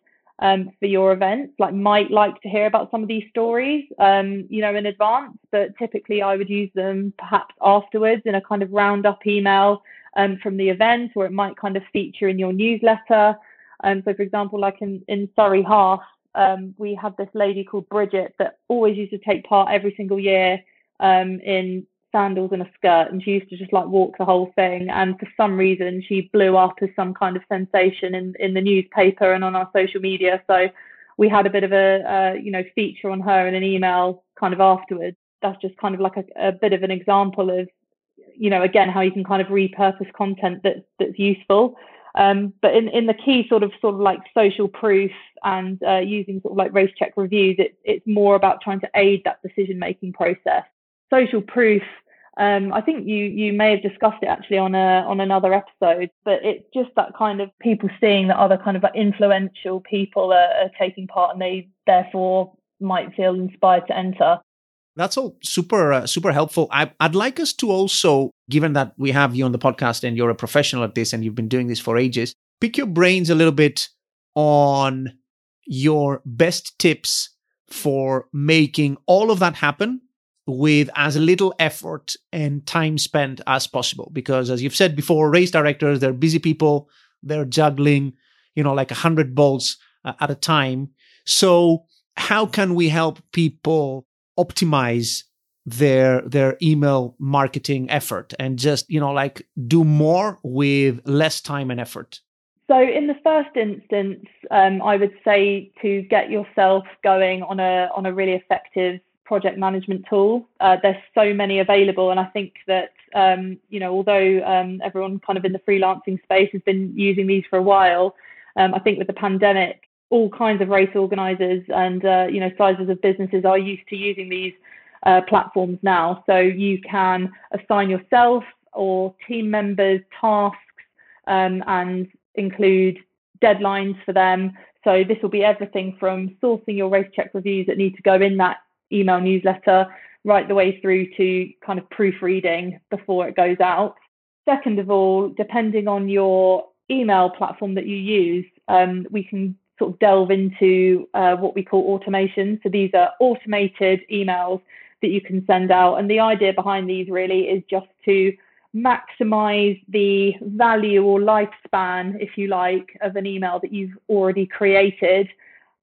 um, for your events, like might like to hear about some of these stories, um, you know, in advance. But typically, I would use them perhaps afterwards in a kind of roundup email um, from the event, or it might kind of feature in your newsletter. Um, so, for example, like in in Surrey Half, um, we have this lady called Bridget that always used to take part every single year um, in sandals and a skirt and she used to just like walk the whole thing and for some reason she blew up as some kind of sensation in in the newspaper and on our social media. So we had a bit of a uh, you know feature on her in an email kind of afterwards. That's just kind of like a, a bit of an example of you know again how you can kind of repurpose content that that's useful. Um, but in, in the key sort of sort of like social proof and uh, using sort of like RaceCheck reviews, it, it's more about trying to aid that decision making process. Social proof um, I think you you may have discussed it actually on a on another episode, but it's just that kind of people seeing that other kind of like influential people are, are taking part, and they therefore might feel inspired to enter. That's all super uh, super helpful. I, I'd like us to also, given that we have you on the podcast and you're a professional at this and you've been doing this for ages, pick your brains a little bit on your best tips for making all of that happen with as little effort and time spent as possible. Because as you've said before race directors they're busy people. They're juggling you know like a hundred balls uh, at a time. So how can we help people optimize their their email marketing effort and just you know like do more with less time and effort? So in the first instance um, i would say to get yourself going on a on a really effective project management tool. Uh, there's so many available, and I think that um, you know, although um, everyone kind of in the freelancing space has been using these for a while, um, I think with the pandemic, all kinds of race organisers and uh, you know sizes of businesses are used to using these uh, platforms now. So you can assign yourself or team members tasks um, and include deadlines for them. So this will be everything from sourcing your RaceCheck reviews that need to go in that email newsletter right the way through to kind of proofreading before it goes out. Second of all, depending on your email platform that you use, um, we can sort of delve into uh, what we call automation. So these are automated emails that you can send out. And the idea behind these really is just to maximize the value or lifespan, if you like, of an email that you've already created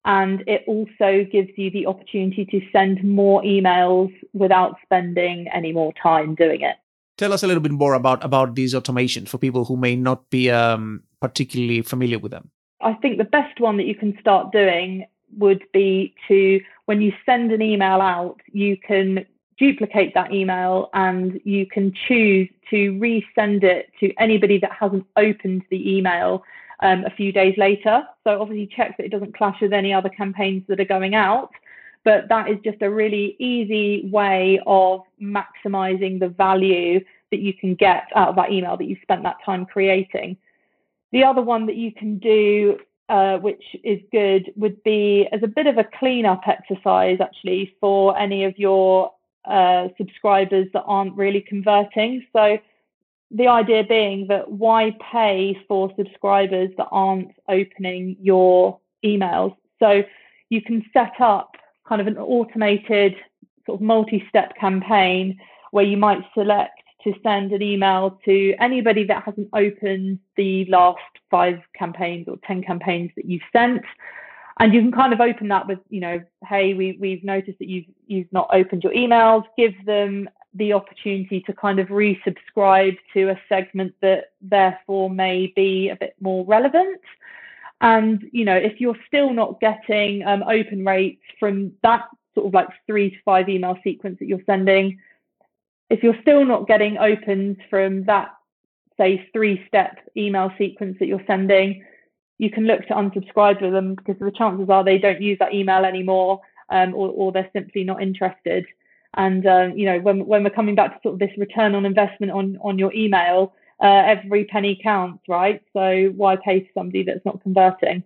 and it also gives you the opportunity to send more emails without spending any more time doing it. Tell us a little bit more about about these automations for people who may not be um, particularly familiar with them. I think the best one that you can start doing would be to when you send an email out, you can duplicate that email and you can choose to resend it to anybody that hasn't opened the email um, a few days later. So obviously check that it doesn't clash with any other campaigns that are going out. But that is just a really easy way of maximizing the value that you can get out of that email that you spent that time creating. The other one that you can do, uh, which is good, would be as a bit of a cleanup exercise actually for any of your uh, subscribers that aren't really converting. So the idea being that why pay for subscribers that aren't opening your emails? So you can set up kind of an automated sort of multi-step campaign where you might select to send an email to anybody that hasn't opened the last five campaigns or 10 campaigns that you've sent. And you can kind of open that with, you know, hey, we, we've noticed that you've, you've not opened your emails, give them the opportunity to kind of resubscribe to a segment that therefore may be a bit more relevant. And you know, if you're still not getting um, open rates from that sort of like three to five email sequence that you're sending, if you're still not getting opens from that say, three step email sequence that you're sending, you can look to unsubscribe to them because the chances are they don't use that email anymore um, or, or, they're simply not interested. And uh, you know, when when we're coming back to sort of this return on investment on on your email, uh, every penny counts, right? So why pay for somebody that's not converting?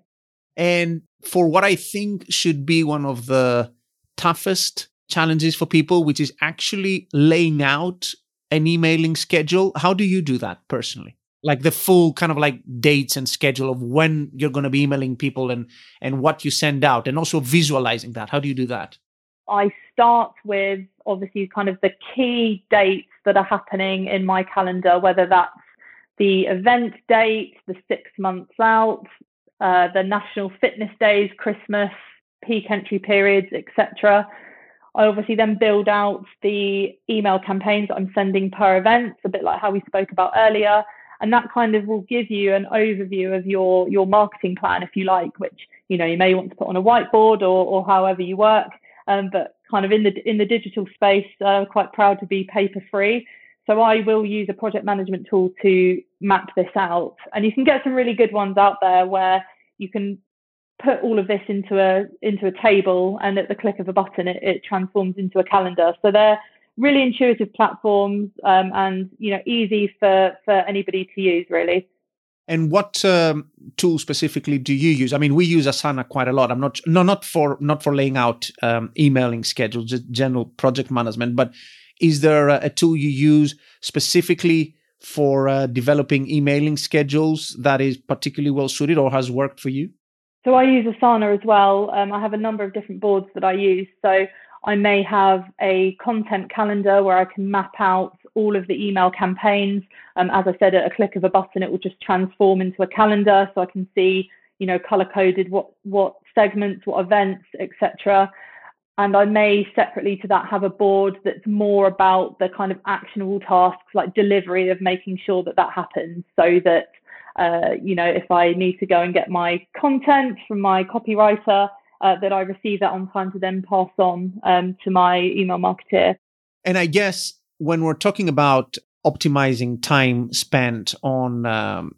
And for what I think should be one of the toughest challenges for people, which is actually laying out an emailing schedule. How do you do that personally? Like the full kind of like dates and schedule of when you're going to be emailing people and and what you send out, and also visualizing that. How do you do that? I start with obviously kind of the key dates that are happening in my calendar, whether that's the event date, the six months out, uh, the national fitness days, Christmas, peak entry periods, etc. I obviously then build out the email campaigns that I'm sending per event, a bit like how we spoke about earlier. And that kind of will give you an overview of your, your marketing plan, if you like, which you know you may want to put on a whiteboard or, or however you work. Um, but kind of in the in the digital space, uh, quite proud to be paper free. So I will use a project management tool to map this out, and you can get some really good ones out there where you can put all of this into a into a table and at the click of a button it, it transforms into a calendar. So they're really intuitive platforms um, and you know easy for for anybody to use really and what um, tool specifically do you use? I mean, we use Asana quite a lot. I'm not no not for not for laying out um, emailing schedules, just general project management. But is there a, a tool you use specifically for uh, developing emailing schedules that is particularly well suited or has worked for you? So I use Asana as well. Um, I have a number of different boards that I use. So I may have a content calendar where I can map out all of the email campaigns. Um, as I said, at a click of a button, it will just transform into a calendar, so I can see, you know, color coded what what segments, what events, etc. And I may separately to that have a board that's more about the kind of actionable tasks, like delivery of making sure that that happens, so that uh, you know, if I need to go and get my content from my copywriter, uh, that I receive that on time to then pass on um, to my email marketer. And I guess when we're talking about optimizing time spent on um,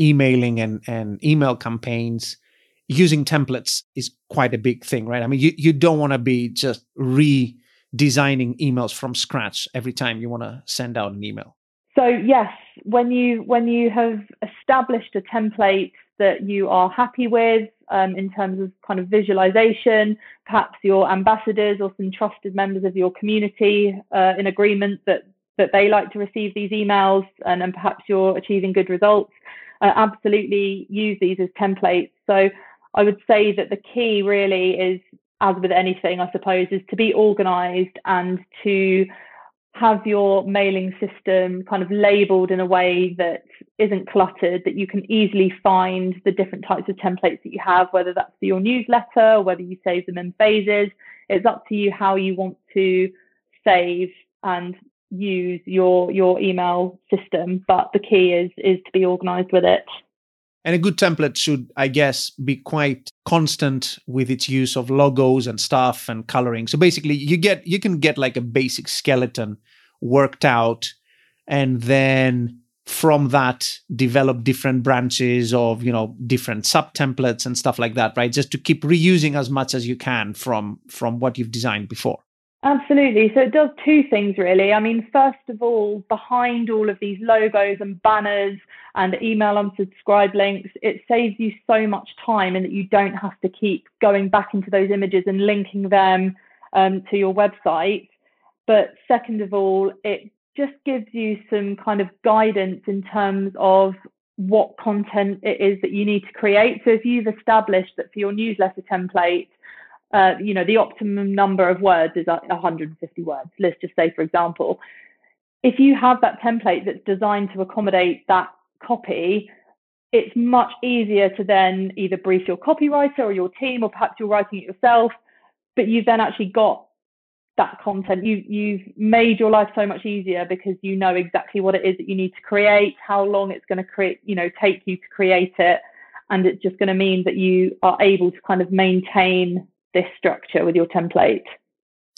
emailing and, and email campaigns, using templates is quite a big thing, right? I mean, you, you don't want to be just redesigning emails from scratch every time you want to send out an email. So yes, when you when you have established a template that you are happy with um, in terms of kind of visualization, perhaps your ambassadors or some trusted members of your community uh, in agreement that that they like to receive these emails and, and perhaps you're achieving good results, uh, absolutely use these as templates. So I would say that the key really is, as with anything, I suppose, is to be organized and to have your mailing system kind of labeled in a way that isn't cluttered, that you can easily find the different types of templates that you have, whether that's for your newsletter, whether you save them in phases. It's up to you how you want to save and use your your email system. But the key is is to be organized with it. And a good template should, I guess, be quite constant with its use of logos and stuff and coloring. So basically, you get you can get like a basic skeleton worked out, and then from that develop different branches of you know different sub templates and stuff like that right just to keep reusing as much as you can from from what you've designed before Absolutely. So it does two things really. I mean, first of all, behind all of these logos and banners and email unsubscribe links, it saves you so much time in that you don't have to keep going back into those images and linking them um, to your website. But second of all, it just gives you some kind of guidance in terms of what content it is that you need to create. So if you've established that for your newsletter template, uh, you know, the optimum number of words is 150 words. Let's just say, for example, if you have that template that's designed to accommodate that copy, it's much easier to then either brief your copywriter or your team, or perhaps you're writing it yourself, but you've then actually got that content. You, you've made your life so much easier because you know exactly what it is that you need to create, how long it's going to create, you know, take you to create it. And it's just going to mean that you are able to kind of maintain this structure with your template.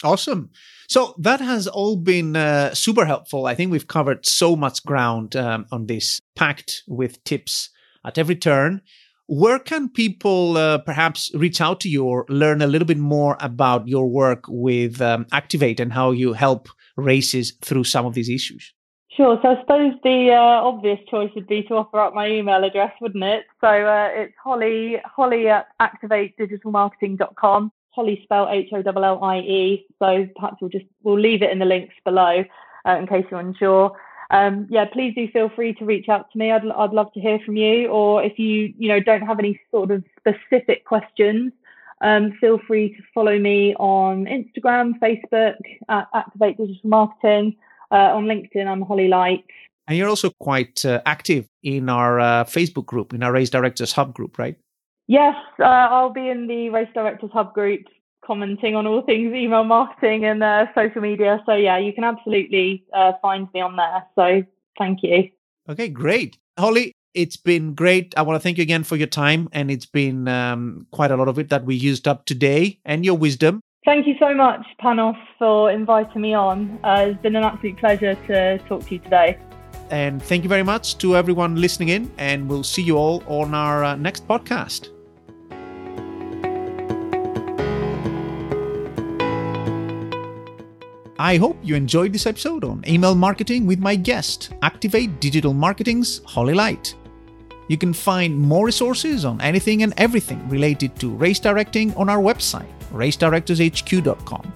Awesome. So that has all been uh, super helpful. I think we've covered so much ground um, on this, packed with tips at every turn. Where can people uh, perhaps reach out to you or learn a little bit more about your work with um, Activate and how you help races through some of these issues? Sure. So I suppose the uh, obvious choice would be to offer up my email address, wouldn't it? So uh, it's holly, Hollie at activatedigitalmarketing.com. Hollie spelled H O L L I E. So perhaps we'll just we'll leave it in the links below uh, in case you're unsure. Um, yeah, please do feel free to reach out to me. I'd I'd love to hear from you. Or if you you know don't have any sort of specific questions, um, feel free to follow me on Instagram, Facebook at Activate Digital Marketing. Uh, on LinkedIn, I'm Hollie Light. And you're also quite uh, active in our uh, Facebook group, in our Race Directors Hub group, right? Yes, uh, I'll be in the Race Directors Hub group commenting on all things email marketing and uh, social media. So, yeah, you can absolutely uh, find me on there. So, thank you. Okay, great. Hollie, it's been great. I want to thank you again for your time. And it's been um, quite a lot of it that we used up today and your wisdom. Thank you so much, Panos, for inviting me on. Uh, it's been an absolute pleasure to talk to you today. And thank you very much to everyone listening in. And we'll see you all on our uh, next podcast. I hope you enjoyed this episode on email marketing with my guest, Activate Digital Marketing's Hollie Light. You can find more resources on anything and everything related to race directing on our website, racedirectorshq.com.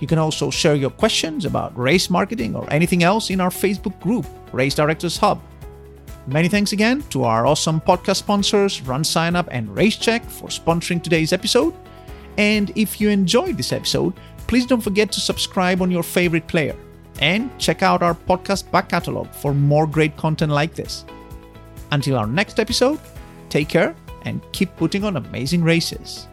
You can also share your questions about race marketing or anything else in our Facebook group, Race Directors Hub. Many thanks again to our awesome podcast sponsors, RunSignup and RaceCheck, for sponsoring today's episode. And if you enjoyed this episode, please don't forget to subscribe on your favorite player and check out our podcast back catalog for more great content like this. Until our next episode, take care and keep putting on amazing races.